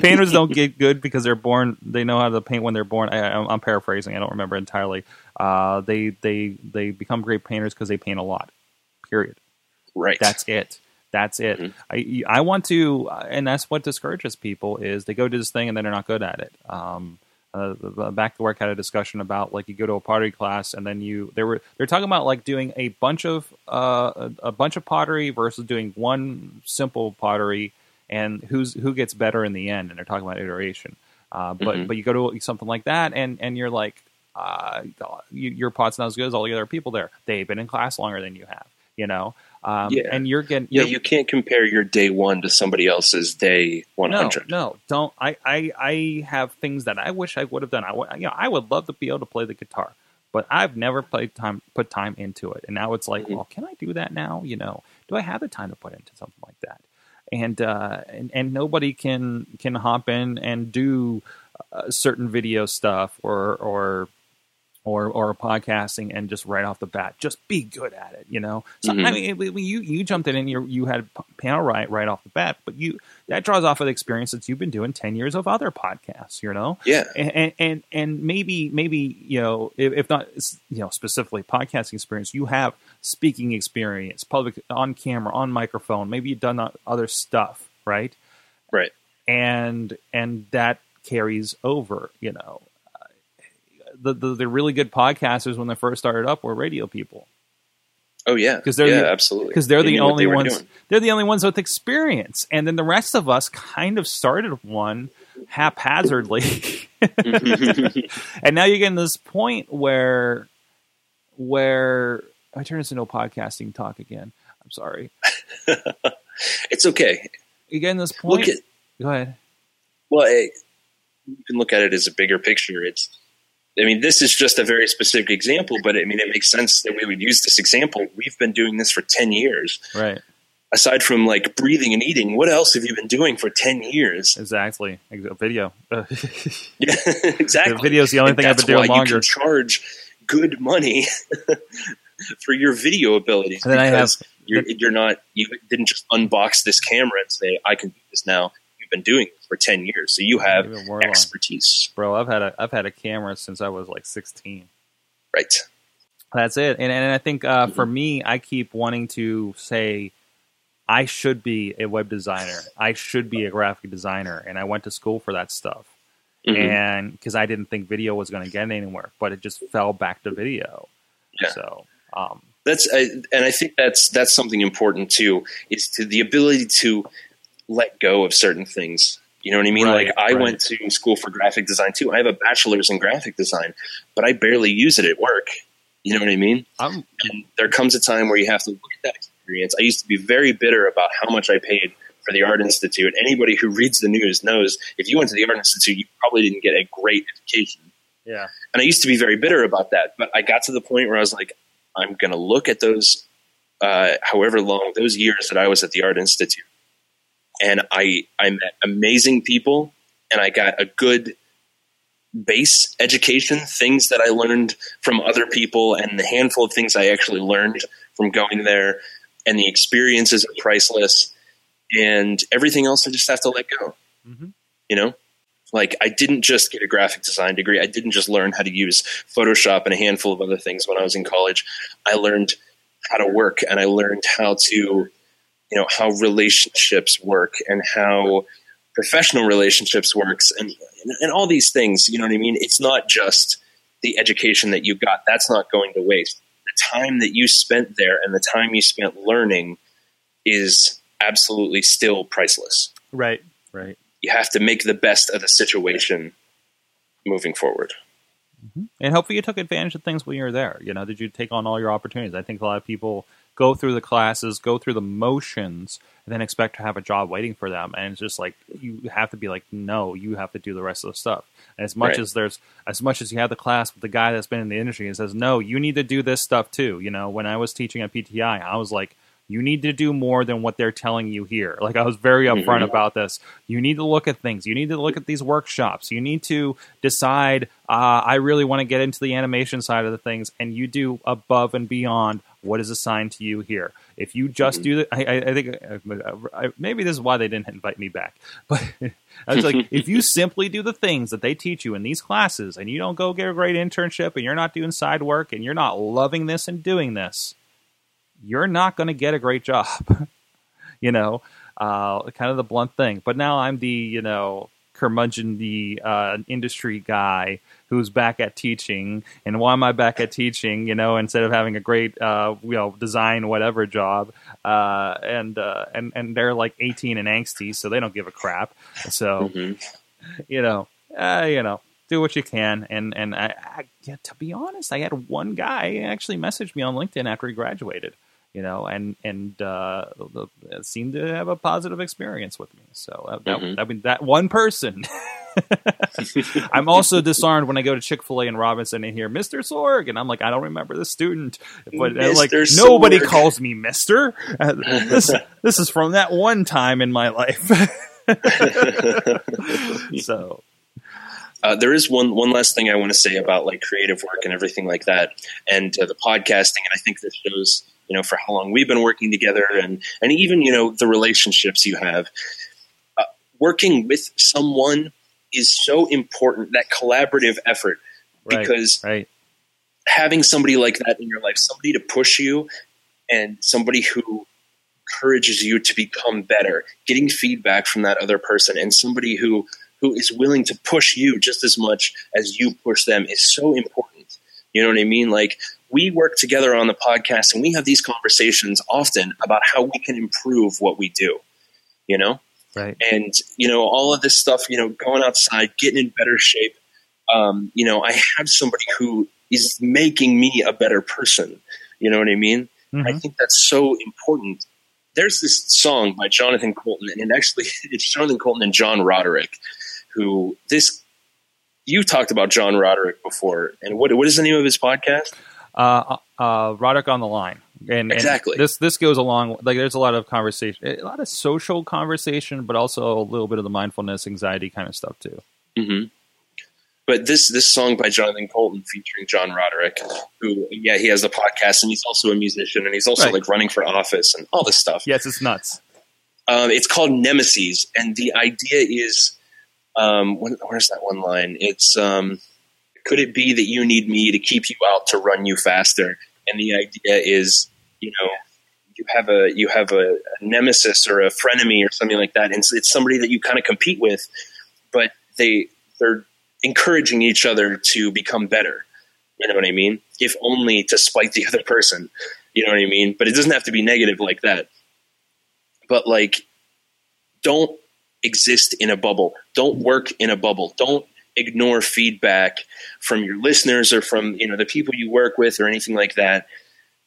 Speaker 2: painters don't get good because they're born. They know how to paint when they're born. I, I'm I'm paraphrasing. I don't remember entirely. Uh, they they they become great painters because they paint a lot. Period.
Speaker 3: right.
Speaker 2: That's it. That's it. I I want to, and that's what discourages people is they go to this thing and then they're not good at it. Um, uh, the- back to work had a discussion about like you go to a pottery class and then you they were they're talking about like doing a bunch of uh, a, a bunch of pottery versus doing one simple pottery and who's who gets better in the end and they're talking about iteration. Uh, but
Speaker 3: Mhm.
Speaker 2: but you go to something like that and and you're like uh, you, your pot's not as good as all the other people there. They've been in class longer than you have, you know. Um,
Speaker 3: Yeah.
Speaker 2: and you're getting
Speaker 3: yeah,
Speaker 2: you're,
Speaker 3: you can't compare your day one to somebody else's day one
Speaker 2: no, no, don't. I, I, I have things that I wish I would have done. I, would- you know, I would love to be able to play the guitar, but I've never played time, put time into it. And now it's like,
Speaker 3: Mhm.
Speaker 2: well, can I do that now? You know, do I have the time to put into something like that? And uh, and and nobody can can hop in and do uh, certain video stuff or or or or podcasting and just right off the bat just be good at it you know? So i
Speaker 3: Mhm.
Speaker 2: mean when you you jumped in and you you had Panel Riot right off the bat but you that draws off of the experience that you've been doing 10 years of other podcasts you know?
Speaker 3: Yeah,
Speaker 2: and and and maybe maybe you know if, if not you know specifically podcasting experience you have speaking experience public on camera on microphone maybe you've done other stuff right?
Speaker 3: Right.
Speaker 2: and and that carries over you know the, the the really good podcasters when they first started up were radio people
Speaker 3: Oh yeah,
Speaker 2: 'Cause they're
Speaker 3: yeah,
Speaker 2: the-
Speaker 3: absolutely
Speaker 2: because they're
Speaker 3: They
Speaker 2: the only
Speaker 3: they
Speaker 2: ones
Speaker 3: doing.
Speaker 2: they're the only ones with experience and then the rest of us kind of started one haphazardly mm-hmm. and now you're getting this point where where I turn this into a podcasting talk again. I'm sorry.
Speaker 3: It's okay.
Speaker 2: You're getting this point.
Speaker 3: Look at
Speaker 2: Go ahead.
Speaker 3: well, you can look at it as a bigger picture. It's, I mean, this is just a very specific example, but I mean, it makes sense that we would use this example. We've been doing this for ten years.
Speaker 2: Right.
Speaker 3: Aside from like breathing and eating, what else have you been doing for ten years?
Speaker 2: Exactly. Ex- Video.
Speaker 3: Yeah, exactly.
Speaker 2: The video's the only
Speaker 3: And
Speaker 2: thing I've been doing
Speaker 3: why
Speaker 2: longer.
Speaker 3: You can charge good money for your video abilities.
Speaker 2: And then I have-
Speaker 3: because you're, you're not. You didn't just unbox this camera and say, "I can do this now." Been doing it for ten years, so you have
Speaker 2: more long.
Speaker 3: expertise.
Speaker 2: Bro, I've had a I've had a camera since I was like 16.
Speaker 3: Right.
Speaker 2: That's it. And and I think uh,
Speaker 3: Mm-hmm.
Speaker 2: for me, I keep wanting to say I should be a web designer. I should be a graphic designer, and I went to school for that stuff.
Speaker 3: Mhm.
Speaker 2: And because I didn't think video was going to get anywhere, but it just fell back to video.
Speaker 3: Yeah.
Speaker 2: So, um,
Speaker 3: That's I, and I think that's that's something important too. Is to the ability to let go of certain things. You know what I mean?
Speaker 2: Right,
Speaker 3: like I
Speaker 2: right.
Speaker 3: went to school for graphic design too. I have a bachelor's in graphic design, but I barely use it at work. You know what I mean?
Speaker 2: I'm
Speaker 3: And there comes a time where you have to look at that experience. I used to be very bitter about how much I paid for the Art Institute. Anybody who reads the news knows if you went to the Art Institute, you probably didn't get a great education.
Speaker 2: yeah.
Speaker 3: And I used to be very bitter about that, but I got to the point where I was like, I'm going to look at those, uh, however long those years that I was at the Art Institute, and I I met amazing people, and I got a good base education, things that I learned from other people, and the handful of things I actually learned from going there, and the experiences are priceless, and everything else I just have to let go.
Speaker 2: Mhm.
Speaker 3: You know, like I didn't just get a graphic design degree. I didn't just learn how to use Photoshop and a handful of other things when I was in college. I learned how to work and I learned how to you know how relationships work and how professional relationships works and and all these things you know what i mean it's not just the education that you got that's not going to waste the time that you spent there and the time you spent learning is absolutely still priceless
Speaker 2: Right. Right.
Speaker 3: you have to make the best of the situation moving forward mm-hmm.
Speaker 2: And hopefully you took advantage of things when you were there. You know, did you take on all your opportunities? I think a lot of people go through the classes, go through the motions, and then expect to have a job waiting for them. And it's just like you have to be like, no, you have to do the rest of the stuff. And as much
Speaker 3: Right.
Speaker 2: as there's as much as you have the class with the guy that's been in the industry and says, no, you need to do this stuff too. You know, when I was teaching at PTI, I was like, you need to do more than what they're telling you here. Like I was very upfront
Speaker 3: Mhm.
Speaker 2: about this. You need to look at things. You need to look at these workshops. You need to decide. Uh, I really want to get into the animation side of the things, and you do above and beyond what is assigned to you here. If you just
Speaker 3: Mhm.
Speaker 2: do that, I, I, I think uh, I, maybe this is why they didn't invite me back. But I was like, if you simply do the things that they teach you in these classes, and you don't go get a great internship, and you're not doing side work, and you're not loving this and doing this, you're not going to get a great job. you know, uh, kind of the blunt thing. But now I'm the you know curmudgeon, the uh, industry guy who's back at teaching. And why am I back at teaching? You know, instead of having a great uh, you know design whatever job, uh, and uh, and and they're like 18 and angsty, so they don't give a crap. So
Speaker 3: Mhm.
Speaker 2: you know, uh, you know, do what you can. And and I, I yeah, to be honest, I had one guy actually message me on LinkedIn after he graduated. You know, and and uh, the, seemed to have a positive experience with me. So uh, that,
Speaker 3: Mhm.
Speaker 2: I mean, that one person. I'm also disarmed when I go to Chick Fil A and Robinson and hear Mister Sorg, and I'm like, I don't remember the student, but uh, like
Speaker 3: Mr.
Speaker 2: nobody calls me Mister. Uh, this this is from that one time in my life. so
Speaker 3: Uh, there is one one last thing I want to say about like creative work and everything like that, and uh, the podcasting. And I think this shows you know for how long we've been working together, and and even you know the relationships you have. Uh, working with someone is so important. That collaborative effort,
Speaker 2: right,
Speaker 3: because
Speaker 2: right,
Speaker 3: having somebody like that in your life, somebody to push you, and somebody who encourages you to become better, getting feedback from that other person, and somebody who who is willing to push you just as much as you push them is so important. You know what I mean? Like we work together on the podcast and we have these conversations often about how we can improve what we do. You know?
Speaker 2: Right.
Speaker 3: and you know all of this stuff you know going outside getting in better shape um, you know i have somebody who is making me a better person you know what i mean i
Speaker 2: Mhm.
Speaker 3: think that's so important there's this song by jonathan coulton and it actually it's jonathan coulton and john roderick who this you talked about john roderick before and what what is the name of his podcast
Speaker 2: uh, uh, Roderick on the line. And, and
Speaker 3: Exactly.
Speaker 2: this this goes along like there's a lot of conversation, a lot of social conversation, but also a little bit of the mindfulness, anxiety kind of stuff too.
Speaker 3: hmm But this this song by Jonathan Coulton featuring John Roderick, who yeah he has the podcast and he's also a musician and he's also
Speaker 2: Right.
Speaker 3: like running for office and all this stuff.
Speaker 2: Yes, it's nuts.
Speaker 3: Um, it's called Nemesis, and the idea is, um, when, where's that one line? It's um, could it be that you need me to keep you out to run you faster? And the idea is, you know, you have a you have a, a nemesis or a frenemy or something like that, and it's, it's somebody that you kind of compete with, but they they're encouraging each other to become better. You know what I mean? If only to spite the other person. You know what I mean? But it doesn't have to be negative like that. But like, don't exist in a bubble. Don't work in a bubble. Don't ignore feedback from your listeners or from you know the people you work with or anything like that.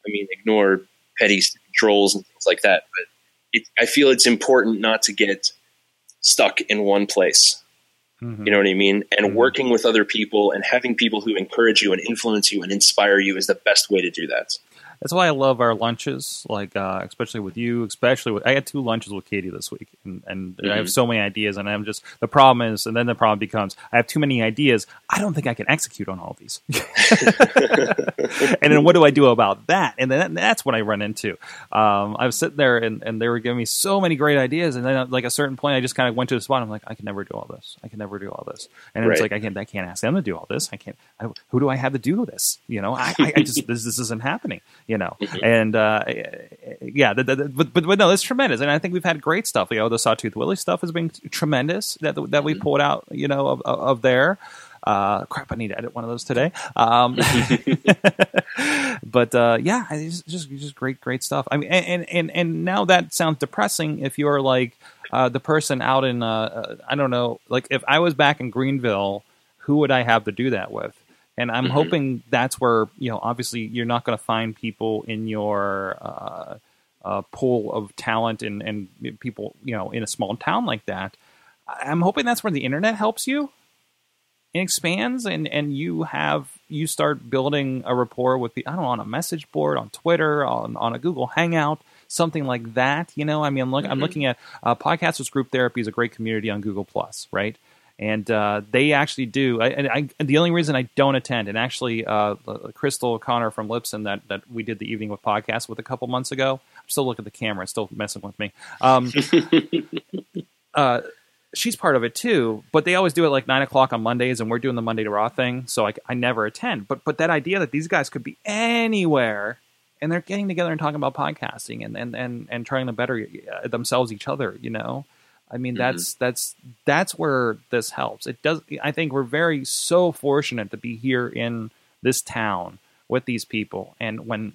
Speaker 3: I mean, ignore petty trolls and things like that. But it, I feel it's important not to get stuck in one place.
Speaker 2: Mhm.
Speaker 3: You know what I mean? And
Speaker 2: Mhm.
Speaker 3: working with other people and having people who encourage you and influence you and inspire you is the best way to do that.
Speaker 2: That's why I love our lunches, like uh, especially with you, especially with I had two lunches with Katie this week, and, and I have
Speaker 3: Mhm.
Speaker 2: so many ideas, and I'm just the problem is, and then the problem becomes I have too many ideas. I don't think I can execute on all of these, and then what do I do about that? And then that's what I run into. Um, I was sitting there, and, and they were giving me so many great ideas, and then at like a certain point, I just kind of went to the spot. I'm like, I can never do all this. I can never do all this, and it's like I can't. I can't ask them to do all this. I can't. I, who do I have to do this? You know, I, I, I just this this isn't happening you know.
Speaker 3: Mhm.
Speaker 2: And uh, yeah, the, the, the- but, but but no, it's tremendous, and I think we've had great stuff. You know, the Sawtooth Willie stuff has been tremendous that that we
Speaker 3: Mhm.
Speaker 2: pulled out, you know, of, of, there. Uh, crap, I need to edit one of those today. Um, but uh, yeah, it's just just great, great stuff. I mean, and and and now that sounds depressing if you're like uh, the person out in uh, uh, I don't know, like if I was back in Greenville, who would I have to do that with? And I'm
Speaker 3: Mhm.
Speaker 2: hoping that's where you know, obviously, you're not going to find people in your uh, uh, pool of talent and and people, you know, in a small town like that. I'm hoping that's where the internet helps you and expands and and you have you start building a rapport with the I don't know on a message board on Twitter on on a Google Hangout something like that you know I mean I'm, look, I'm
Speaker 3: Mhm.
Speaker 2: looking at uh, podcasters group therapy is a great community on Google Plus right and uh, they actually do I, and I the only reason I don't attend and actually uh, Crystal O'Connor from Libsyn that that we did the evening with podcast with a couple months ago I'm still looking at the camera still messing with me um, uh, she's part of it too, but they always do it like nine o'clock on Mondays, and we're doing the Monday to Raw thing, so I, I never attend. But but that idea that these guys could be anywhere and they're getting together and talking about podcasting and and and, and trying to better uh, themselves each other, you know. I mean
Speaker 3: Mhm.
Speaker 2: that's that's that's where this helps. It does. I think we're very so fortunate to be here in this town with these people, and when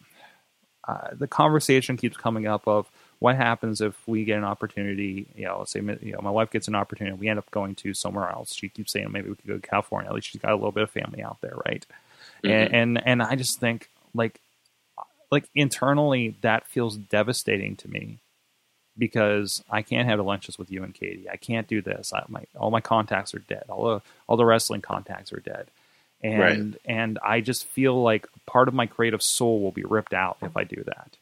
Speaker 2: uh, the conversation keeps coming up of what happens if we get an opportunity, you know, say you know, my wife gets an opportunity, we end up going to somewhere else. She keeps saying maybe we could go to California. At least she's got a little bit of family out there, right? And, and and I just think like like internally that feels devastating to me because I can't have lunches with you and Katie. I can't do this. I, my all my contacts are dead. All the all the wrestling contacts are dead. And and I just feel like part of my creative soul will be ripped out if I do that.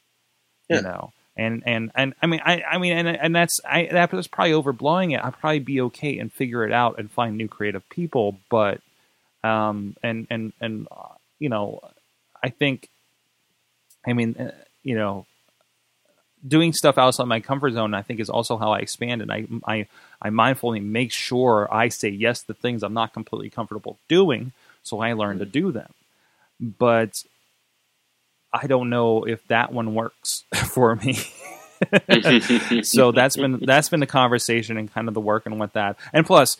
Speaker 3: Yeah.
Speaker 2: You know. And and and I mean I I mean and and that's I that's probably overblowing it. I'd probably be okay and figure it out and find new creative people, but um and and and uh, you know I think I mean uh, you know doing stuff outside my comfort zone I think is also how I expand and I I I mindfully make sure I say yes to things I'm not completely comfortable doing so I learn to do them. But I don't know if that one works for me. so that's been that's been the conversation and kind of the working with that. And plus,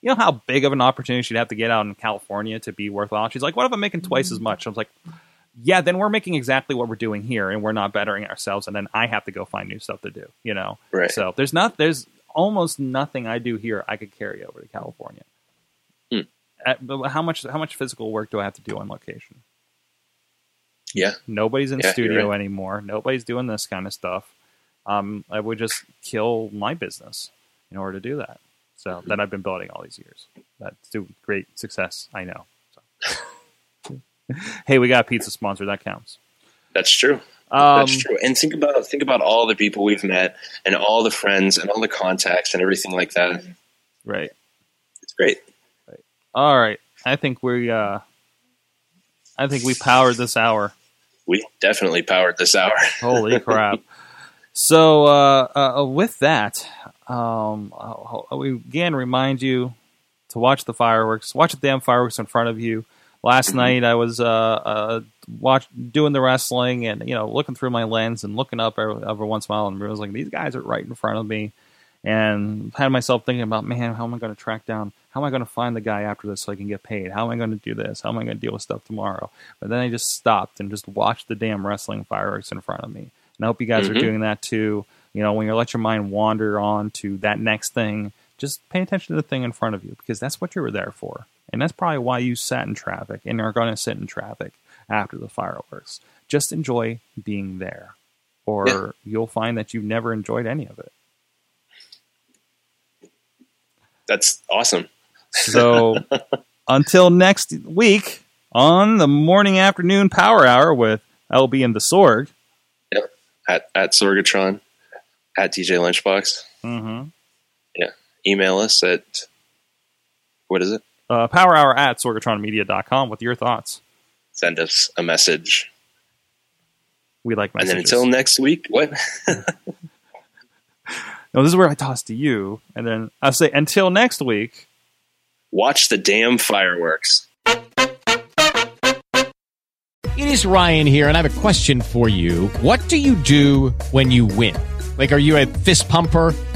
Speaker 2: you know how big of an opportunity she'd have to get out in California to be worthwhile. She's like, "What if I'm making twice as mm-hmm. much?" I was like, "Yeah, then we're making exactly what we're doing here, and we're not bettering ourselves. And then I have to go find new stuff to do. You know,
Speaker 3: Right.
Speaker 2: So there's not there's almost nothing I do here I could carry over to California.
Speaker 3: Hmm.
Speaker 2: At- but how much how much physical work do I have to do on location?
Speaker 3: yeah.
Speaker 2: Nobody's in
Speaker 3: Yeah,
Speaker 2: studio
Speaker 3: right.
Speaker 2: anymore. Nobody's doing this kind of stuff. Um, I would just kill my business in order to do that. So
Speaker 3: Mm-hmm.
Speaker 2: that I've been building all these years. That's to great success. I know. So. hey, we got a pizza sponsor. That counts.
Speaker 3: That's true.
Speaker 2: Um,
Speaker 3: That's true. And think about think about all the people we've met and all the friends and all the contacts and everything like that.
Speaker 2: right.
Speaker 3: It's great.
Speaker 2: All right. I think we. Uh, I think we powered this hour.
Speaker 3: We definitely powered this hour.
Speaker 2: Holy crap! So uh, uh, with that, um, uh, we again remind you to watch the fireworks. Watch the damn fireworks in front of you. Last night I was uh, uh, watch doing the wrestling and you know looking through my lens and looking up every, every once in a while and realizing these guys are right in front of me, and had myself thinking about man, how am I going to track down? How am I going to find the guy after this so I can get paid? How am I going to do this? How am I going to deal with stuff tomorrow? But then I just stopped and just watched the damn wrestling fireworks in front of me. And I hope you guys are
Speaker 3: Mhm.
Speaker 2: doing that too. You know, when you let your mind wander on to that next thing, just pay attention to the thing in front of you because that's what you were there for. And that's probably why you sat in traffic and are going to sit in traffic after the fireworks. Just enjoy being there, or
Speaker 3: Yeah.
Speaker 2: you'll find that you've never enjoyed any of it.
Speaker 3: That's awesome.
Speaker 2: So until next week on the morning afternoon power hour with LB and the Sorg. Yep.
Speaker 3: At at Sorgatron, at DJ Lunchbox.
Speaker 2: Mm-hmm.
Speaker 3: Email us at what is it?
Speaker 2: Uh, power hour at sorgatronmedia.com with your thoughts.
Speaker 3: Send us a message.
Speaker 2: We like messages.
Speaker 3: And then until next week, what?
Speaker 2: no, this is where I toss to you, and then I say until next week.
Speaker 3: Watch the damn fireworks.
Speaker 4: It is Ryan here, and I have a question for you. What do you do when you win? Like, are you a fist pumper?